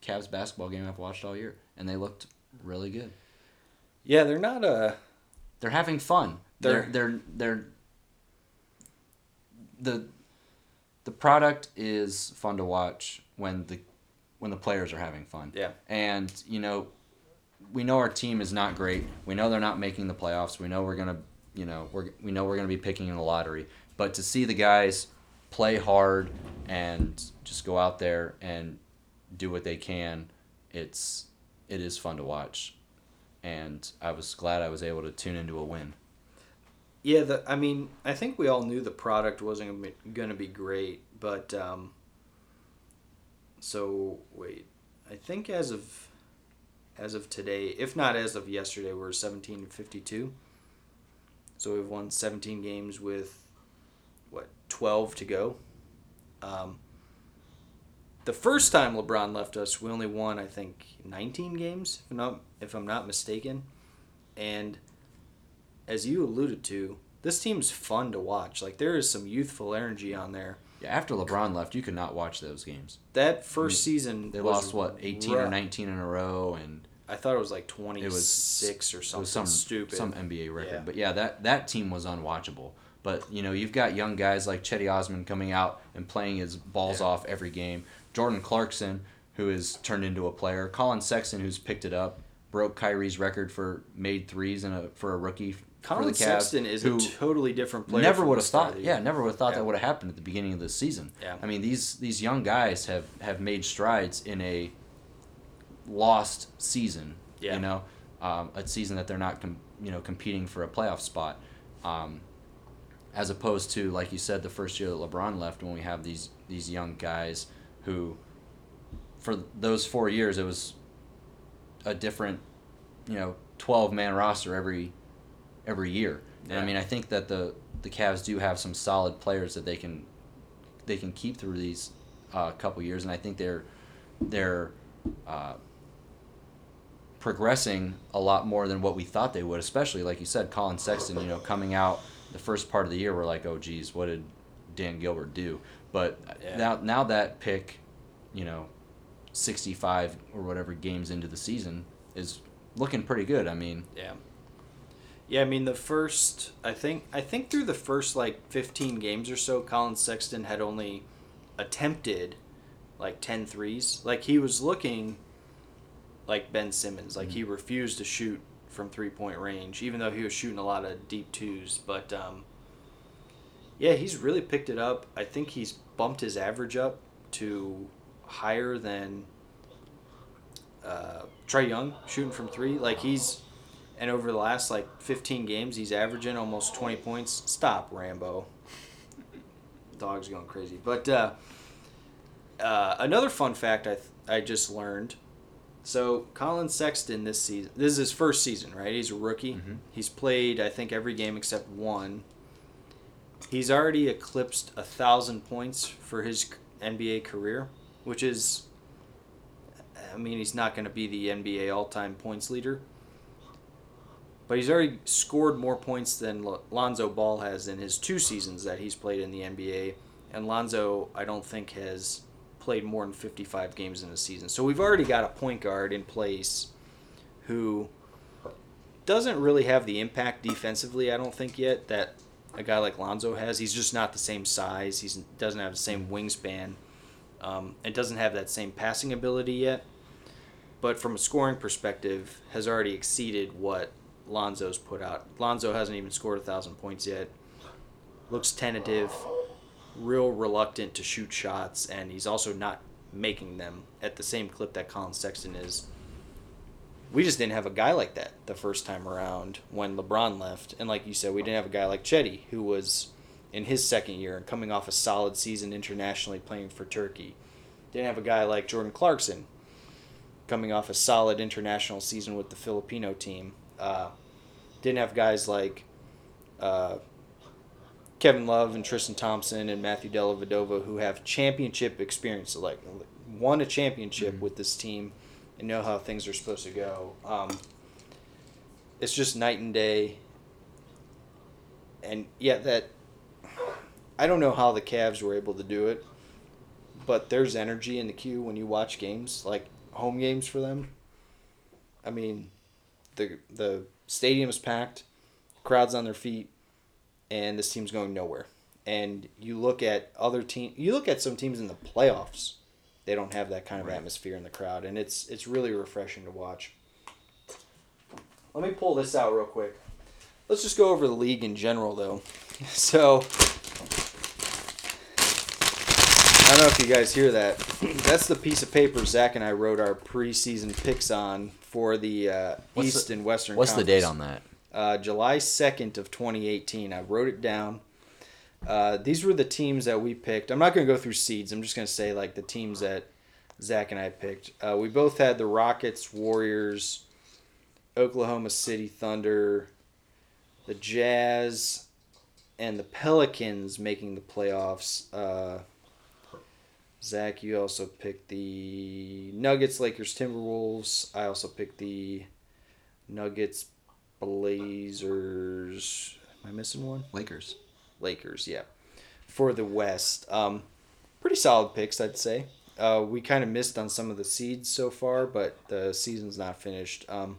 Cavs basketball game I've watched all year, and they looked really good.
Yeah, they're not uh
They're having fun. They're
They're-
they're they're the the product is fun to watch when the when the players are having fun.
Yeah.
And you know, we know our team is not great. We know they're not making the playoffs. We know we're gonna you know we're we know we're gonna be picking in the lottery. But to see the guys play hard and just go out there and do what they can, it's it is fun to watch. And I was glad I was able to tune into a win.
Yeah, the I mean, I think we all knew the product wasn't going to be great, but um so wait. I think as of as of today, if not as of yesterday, we're 17 and 52. So we've won 17 games with what, 12 to go. Um the first time LeBron left us, we only won I think 19 games, if not if I'm not mistaken. And as you alluded to, this team's fun to watch. Like there is some youthful energy on there.
Yeah, after LeBron left, you could not watch those games.
That first season
They lost what, 18 or 19 in a row and
I thought it was like twenty
it was
six or
it
something
was some
stupid.
some NBA record.
Yeah.
But yeah, that that team was unwatchable. But you know, you've got young guys like Cedi Osman coming out and playing his balls
Yeah.
off every game. Jordan Clarkson, who has turned into a player. Collin Sexton, who's picked it up. broke Kyrie's record for made threes in a for a rookie. Collin Cavs,
Sexton is a totally different player.
never would have thought. Yeah, never would have thought
Yeah.
that would have happened at the beginning of the season.
Yeah.
I mean these these young guys have have made strides in a lost season.
Yeah.
You know, um, a season that they're not com- you know competing for a playoff spot. Um, as opposed to like you said the first year that LeBron left when we have these these young guys who for those 4 years it was a different you know 12 man roster every every year. And I mean I think that the the Cavs do have some solid players that they can they can keep through these uh, couple years and I think they're they're uh, progressing a lot more than what we thought they would, especially like you said, Collin Sexton, you know, coming out the first part of the year, we're like, oh geez, what did Dan Gilbert do? But
Yeah.
now now that pick, you know, sixty five or whatever games into the season is looking pretty good. I mean,
Yeah. Yeah, I mean the first I think I think through the first like 15 games or so Collin Sexton had only attempted like 10 threes. Like he was looking like Ben Simmons. Like he refused to shoot from three-point range even though he was shooting a lot of deep twos, but um yeah, he's really picked it up. I think he's bumped his average up to higher than uh, Trae Young shooting from three. Like he's, and over the last like 15 games, he's averaging almost 20 points. Stop, Rambo. Dog's going crazy. But uh, uh, another fun fact I, th- I just learned. So Collin Sexton this season, this is his first season, right? He's a rookie.
Mhm.
He's played I think every game except one. He's already eclipsed a thousand points for his NBA career, which is I mean, he's not going to be the NBA all-time points leader, but he's already scored more points than Lonzo Ball has in his two seasons that he's played in the NBA, and Lonzo, I don't think, has played more than 55 games in a season. So we've already got a point guard in place who doesn't really have the impact defensively, I don't think yet that a guy like Lonzo has. He's just not the same size. He doesn't have the same wingspan. Um, and doesn't have that same passing ability yet but from a scoring perspective, has already exceeded what Lonzo's put out. Lonzo hasn't even scored a thousand points yet. Looks tentative, real reluctant to shoot shots, and he's also not making them at the same clip that Collin Sexton is. We just didn't have a guy like that the first time around when LeBron left, and like you said, we didn't have a guy like Cedi who was in his second year and coming off a solid season internationally playing for Turkey. Didn't have a guy like Jordan Clarkson coming off a solid international season with the Filipino team. Uh, didn't have guys like uh, Kevin Love and Tristan Thompson and Matthew Dellavedova who have championship experience, like won a championship
Mhm.
with this team and know how things are supposed to go. Um, it's just night and day. And yet that I don't know how the Cavs were able to do it, but there's energy in the Q when you watch games like home games for them. I mean, the the stadium's packed, crowds on their feet, and this team's going nowhere. And you look at other team, you look at some teams in the playoffs, they don't have that kind of
Right.
atmosphere in the crowd, and it's it's really refreshing to watch. Let me pull this out real quick. Let's just go over the league in general, though. So, I don't know if you guys hear that. That's the piece of paper Zach and I wrote our preseason picks on for the uh, East
the-
and Western.
what's the date on that?
Uh, July second of twenty eighteen. I wrote it down. Uh, these were the teams that we picked. I'm not going to go through seeds. I'm just going to say like the teams that Zach and I picked. Uh, we both had the Rockets, Warriors, Oklahoma City Thunder, the Jazz, and the Pelicans making the playoffs. Uh, Zach, you also picked the Nuggets, Lakers, Timberwolves. I also picked the Nuggets, Blazers. Am I missing one?
Lakers.
Lakers, yeah. For the West, um, pretty solid picks, I'd say. Uh, we kind of missed on some of the seeds so far, but the season's not finished. Um,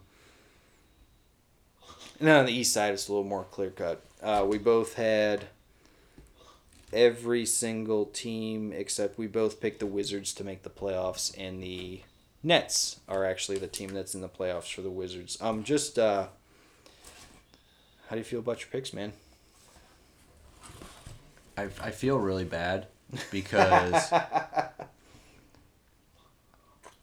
and on the East side, it's a little more clear cut. Uh, we both had every single team except we both picked the Wizards to make the playoffs and the Nets are actually the team that's in the playoffs for the Wizards. Um, just uh, how do you feel about your picks, man?
I, I feel really bad because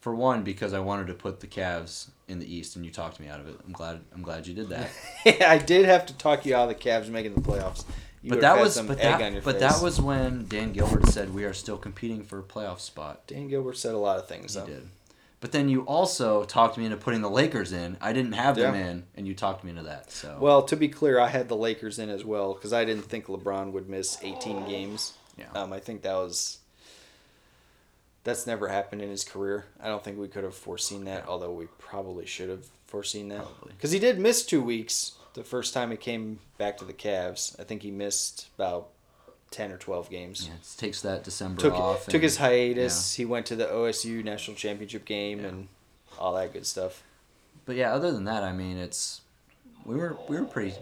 for one because I wanted to put the Cavs in the East and you talked me out of it. I'm glad I'm glad you did that.
yeah, I did have to talk you out of the Cavs making the playoffs. You
but that was but that, but that was when Dan Gilbert said we are still competing for a playoff spot.
Dan Gilbert said a lot of things.
He
Though.
did. But then you also talked me into putting the Lakers in. I didn't have them
Yeah.
in, and you talked me into that. So
Well, to be clear, I had the Lakers in as well because I didn't think LeBron would miss 18 games.
Yeah.
Um, I think that was that's never happened in his career. I don't think we could have foreseen that, although we probably should have foreseen that because he did miss two weeks the first time he came back to the Cavs. I think he missed about 10 or 12 games.
yeah, it takes that December
Took
off.
took
and-
his hiatus. He went to the OSU national championship game
Yeah.
and all that good stuff.
But yeah, other than that, I mean, it's we were we were pretty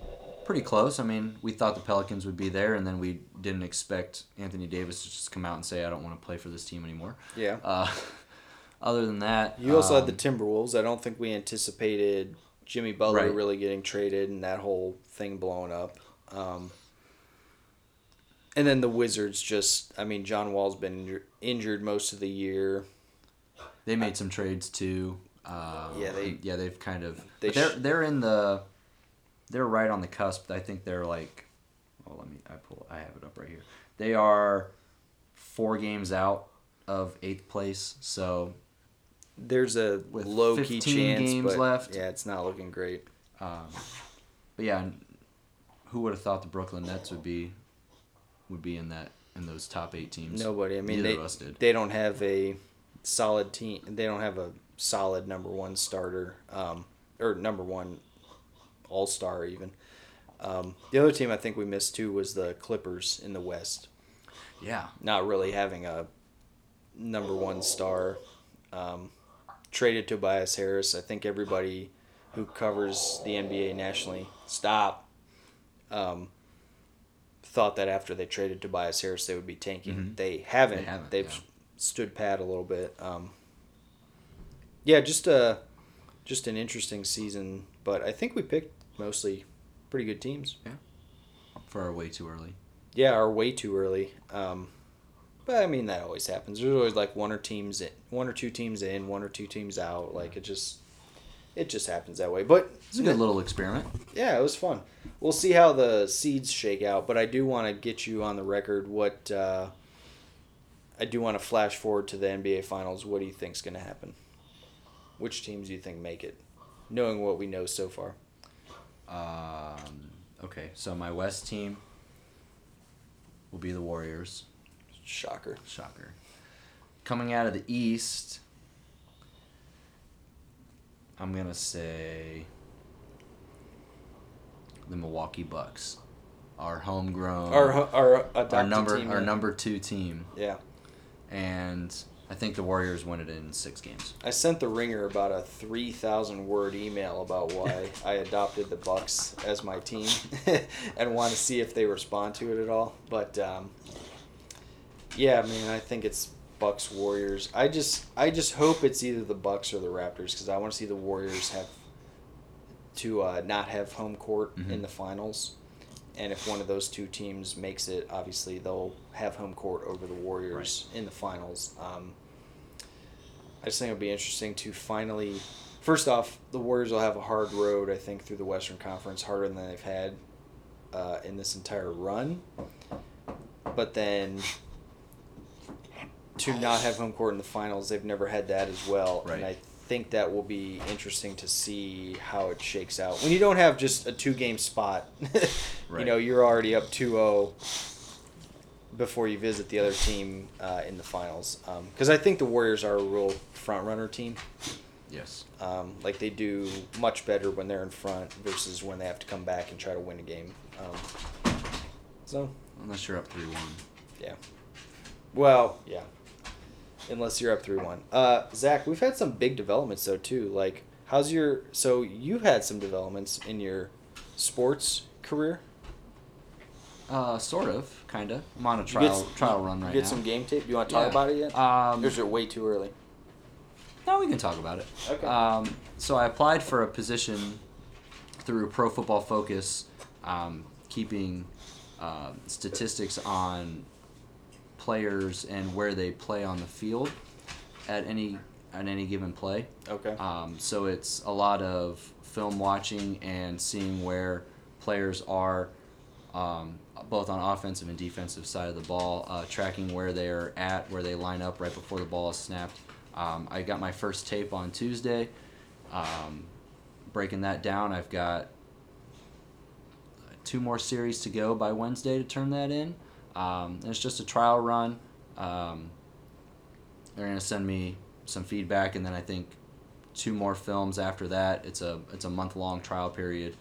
pretty close. I mean, we thought the Pelicans would be there, and then we didn't expect Anthony Davis to just come out and say, "I don't want to play for this team anymore."
Yeah.
Uh, other than that,
You also had the
um,
Timberwolves. I don't think we anticipated Jimmy Butler
Right.
really getting traded and that whole thing blowing up. Um, and then the Wizards just, I mean, John Wall's been injur- injured most of the year.
they made some trades too. Uh,
Yeah, they-
yeah they've kind of
they
they're
sh-
they're in the they're right on the cusp. I think they're like, oh, let me I pull I have it up right here. They are four games out of eighth place, so
There's a
With
low key
15
chance,
games
but
left.
yeah, it's not looking great.
Um, but yeah, who would have thought the Brooklyn Nets would be would be in that in those top eight teams?
Nobody. I mean,
Neither
they
of us did.
they don't have a solid team. They don't have a solid number one starter, um, or number one all star even. Um, the other team I think we missed too was the Clippers in the West.
Yeah,
Not really having a number one star. Um, traded Tobias Harris. I think everybody who covers the NBA nationally stop. Um, thought that after they traded Tobias Harris, they would be tanking.
Mhm.
They haven't.
They haven't,
They've
yeah.
stood pat a little bit. Um, yeah, just a just an interesting season, but I think we picked mostly pretty good teams.
Yeah, for our way too early.
Yeah, are way too early. Um, but I mean that always happens. There's always like one or teams in, one or two teams in, one or two teams out. Like it just, it just happens that way. But
It's a good little experiment.
yeah, it was fun. We'll see how the seeds shake out, but I do want to get you on the record. What uh, I do want to flash forward to the NBA Finals. What do you think's going to happen? Which teams do you think make it? Knowing what we know so far.
Um, okay, so my West team will be the Warriors.
Shocker.
Shocker. Coming out of the East, I'm gonna say the Milwaukee Bucks, our homegrown,
Our our
our number
team,
our
yeah.
number two team,
Yeah.
and I think the Warriors won it in six games.
I sent the ringer about a three thousand word email about why I adopted the Bucks as my team, and want to see if they respond to it at all. But um, yeah, I mean, I think it's Bucks Warriors. I just I just hope it's either the Bucks or the Raptors because I want to see the Warriors have to uh, not have home court
Mhm.
in the finals. And if one of those two teams makes it, obviously they'll have home court over the Warriors in the finals. Um, I just think it'll be interesting to finally. First off, the Warriors will have a hard road, I think, through the Western Conference, harder than they've had uh, in this entire run. But then to not have home court in the finals, they've never had that as well.
Right.
And I think that will be interesting to see how it shakes out. When you don't have just a two game spot, you know, you're already up 2 0 before you visit the other team uh, in the finals. Because I think the Warriors are a real front runner team.
Yes.
Um, like they do much better when they're in front versus when they have to come back and try to win a game. Um, so
Unless you're up three one.
yeah. Well, yeah. Unless you're up three one. Uh, Zach, we've had some big developments though too. Like, how's your? So you've had some developments in your sports career.
Uh, sort of, kinda. I'm on a trial
get,
trial run right
get
now.
Get some game tape. Do you want to talk
Yeah.
about it yet?
Um,
or is it way too early?
No, we can talk about it.
Okay.
Um, so I applied for a position through Pro Football Focus, um, keeping uh, statistics on players and where they play on the field at any at any given play.
Okay.
Um, so it's a lot of film watching and seeing where players are, um, both on offensive and defensive side of the ball, uh, tracking where they are at, where they line up right before the ball is snapped. Um, I got my first tape on Tuesday. Um, breaking that down, I've got two more series to go by Wednesday to turn that in. Um, and it's just a trial run. Um, they're gonna send me some feedback, and then I think two more films after that. It's a it's a month long trial period,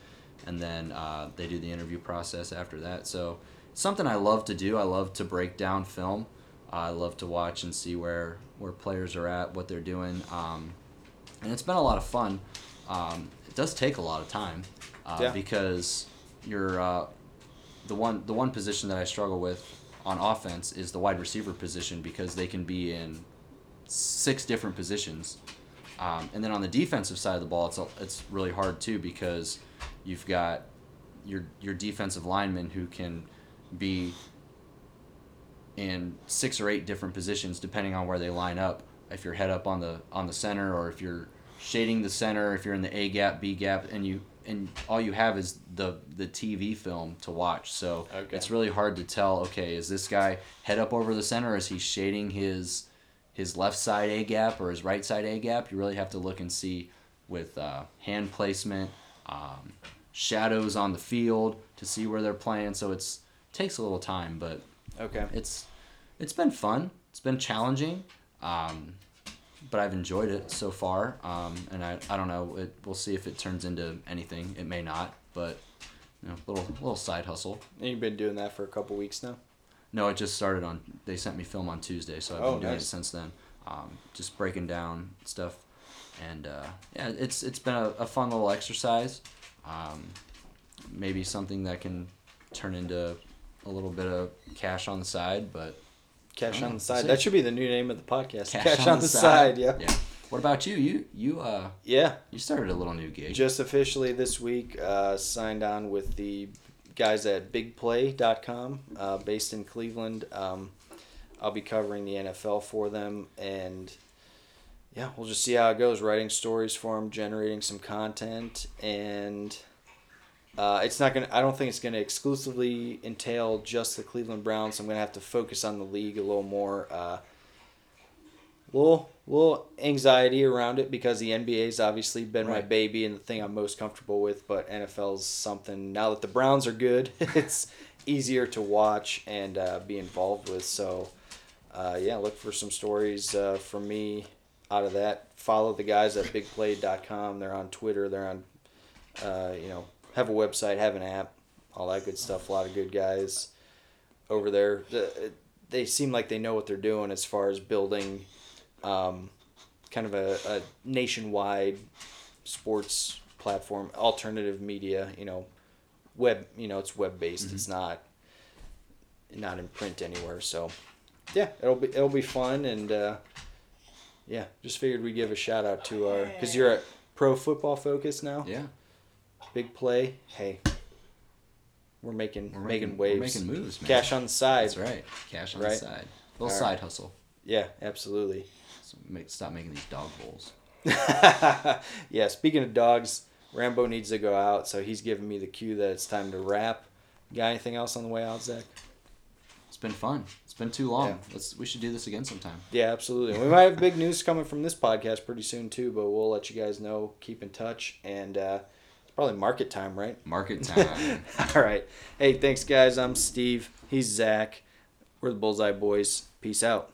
and then uh, they do the interview process after that. So something I love to do. I love to break down film. I love to watch and see where where players are at, what they're doing, um, and it's been a lot of fun. Um, it does take a lot of time uh,
Yeah.
because you're uh, the one the one position that I struggle with on offense is the wide receiver position because they can be in six different positions. Um, and then on the defensive side of the ball, it's a, it's really hard too because you've got your your defensive linemen who can be in six or eight different positions depending on where they line up. If you're head up on the on the center, or if you're shading the center, if you're in the A gap, B gap, and you and all you have is the the TV film to watch. So
Okay.
it's really hard to tell. Okay, is this guy head up over the center? Or is he shading his his left side A gap or his right side A gap? You really have to look and see with uh, hand placement, um, shadows on the field to see where they're playing. So it's takes a little time, but
Okay.
it's it's been fun. It's been challenging, um, but I've enjoyed it so far. Um, and I, I don't know. It, we'll see if it turns into anything. It may not, but you know, little little side hustle.
And you've been doing that for a couple weeks now.
No, it just started on. They sent me film on Tuesday, so I've
Oh,
been doing
nice.
it since then. Um, just breaking down stuff, and uh, yeah, it's it's been a, a fun little exercise. Um, maybe something that can turn into a little bit of cash on the side, but
Cash
Oh,
on the side. That should be the new name of the podcast.
cash,
Cash, on, the, side. Yeah.
Yeah. What about you? You you uh
Yeah.
you started a little new gig.
Just officially this week, uh, signed on with the guys at BigPlay.com, uh, based in Cleveland. Um, I'll be covering the NFL for them, and yeah, we'll just see how it goes. Writing stories for them, generating some content, and uh, it's not gonna. I don't think it's gonna exclusively entail just the Cleveland Browns. I'm gonna have to focus on the league a little more. Uh, little little anxiety around it because the NBA's obviously been my baby and the thing I'm most comfortable with, but NFL's something now that the Browns are good, it's easier to watch and uh, be involved with. So, uh, yeah, look for some stories uh, from me out of that. Follow the guys at bigplay.com. They're on Twitter. They're on, uh, you know, have a website, have an app, all that good stuff. A lot of good guys over there. They seem like they know what they're doing as far as building um, kind of a, a nationwide sports platform, alternative media. You know, web. You know, it's web based. It's not not in print anywhere. So, yeah, it'll be it'll be fun and uh, yeah, just figured we'd give a shout out to our because you're at Pro Football Focus now.
yeah.
Big play. Hey, we're making
We're
making,
making-
waves.
we're making moves, man.
Cash on the side.
That's right. Cash on
Right.
the side. Little
All
side hustle.
Yeah, absolutely.
So make, stop making these dog bowls.
yeah, speaking of dogs, Rambo needs to go out, so he's giving me the cue that it's time to wrap. Got anything else on the way out, Zach?
It's been fun. It's been too long.
Yeah.
Let's we should do this again sometime.
Yeah, absolutely. We might have big news coming from this podcast pretty soon too, but we'll let you guys know. Keep in touch, and uh, probably market time, right?
Market time.
All right. Hey, thanks, guys. I'm Steve. He's Zach. We're the Bullseye Boys. Peace out.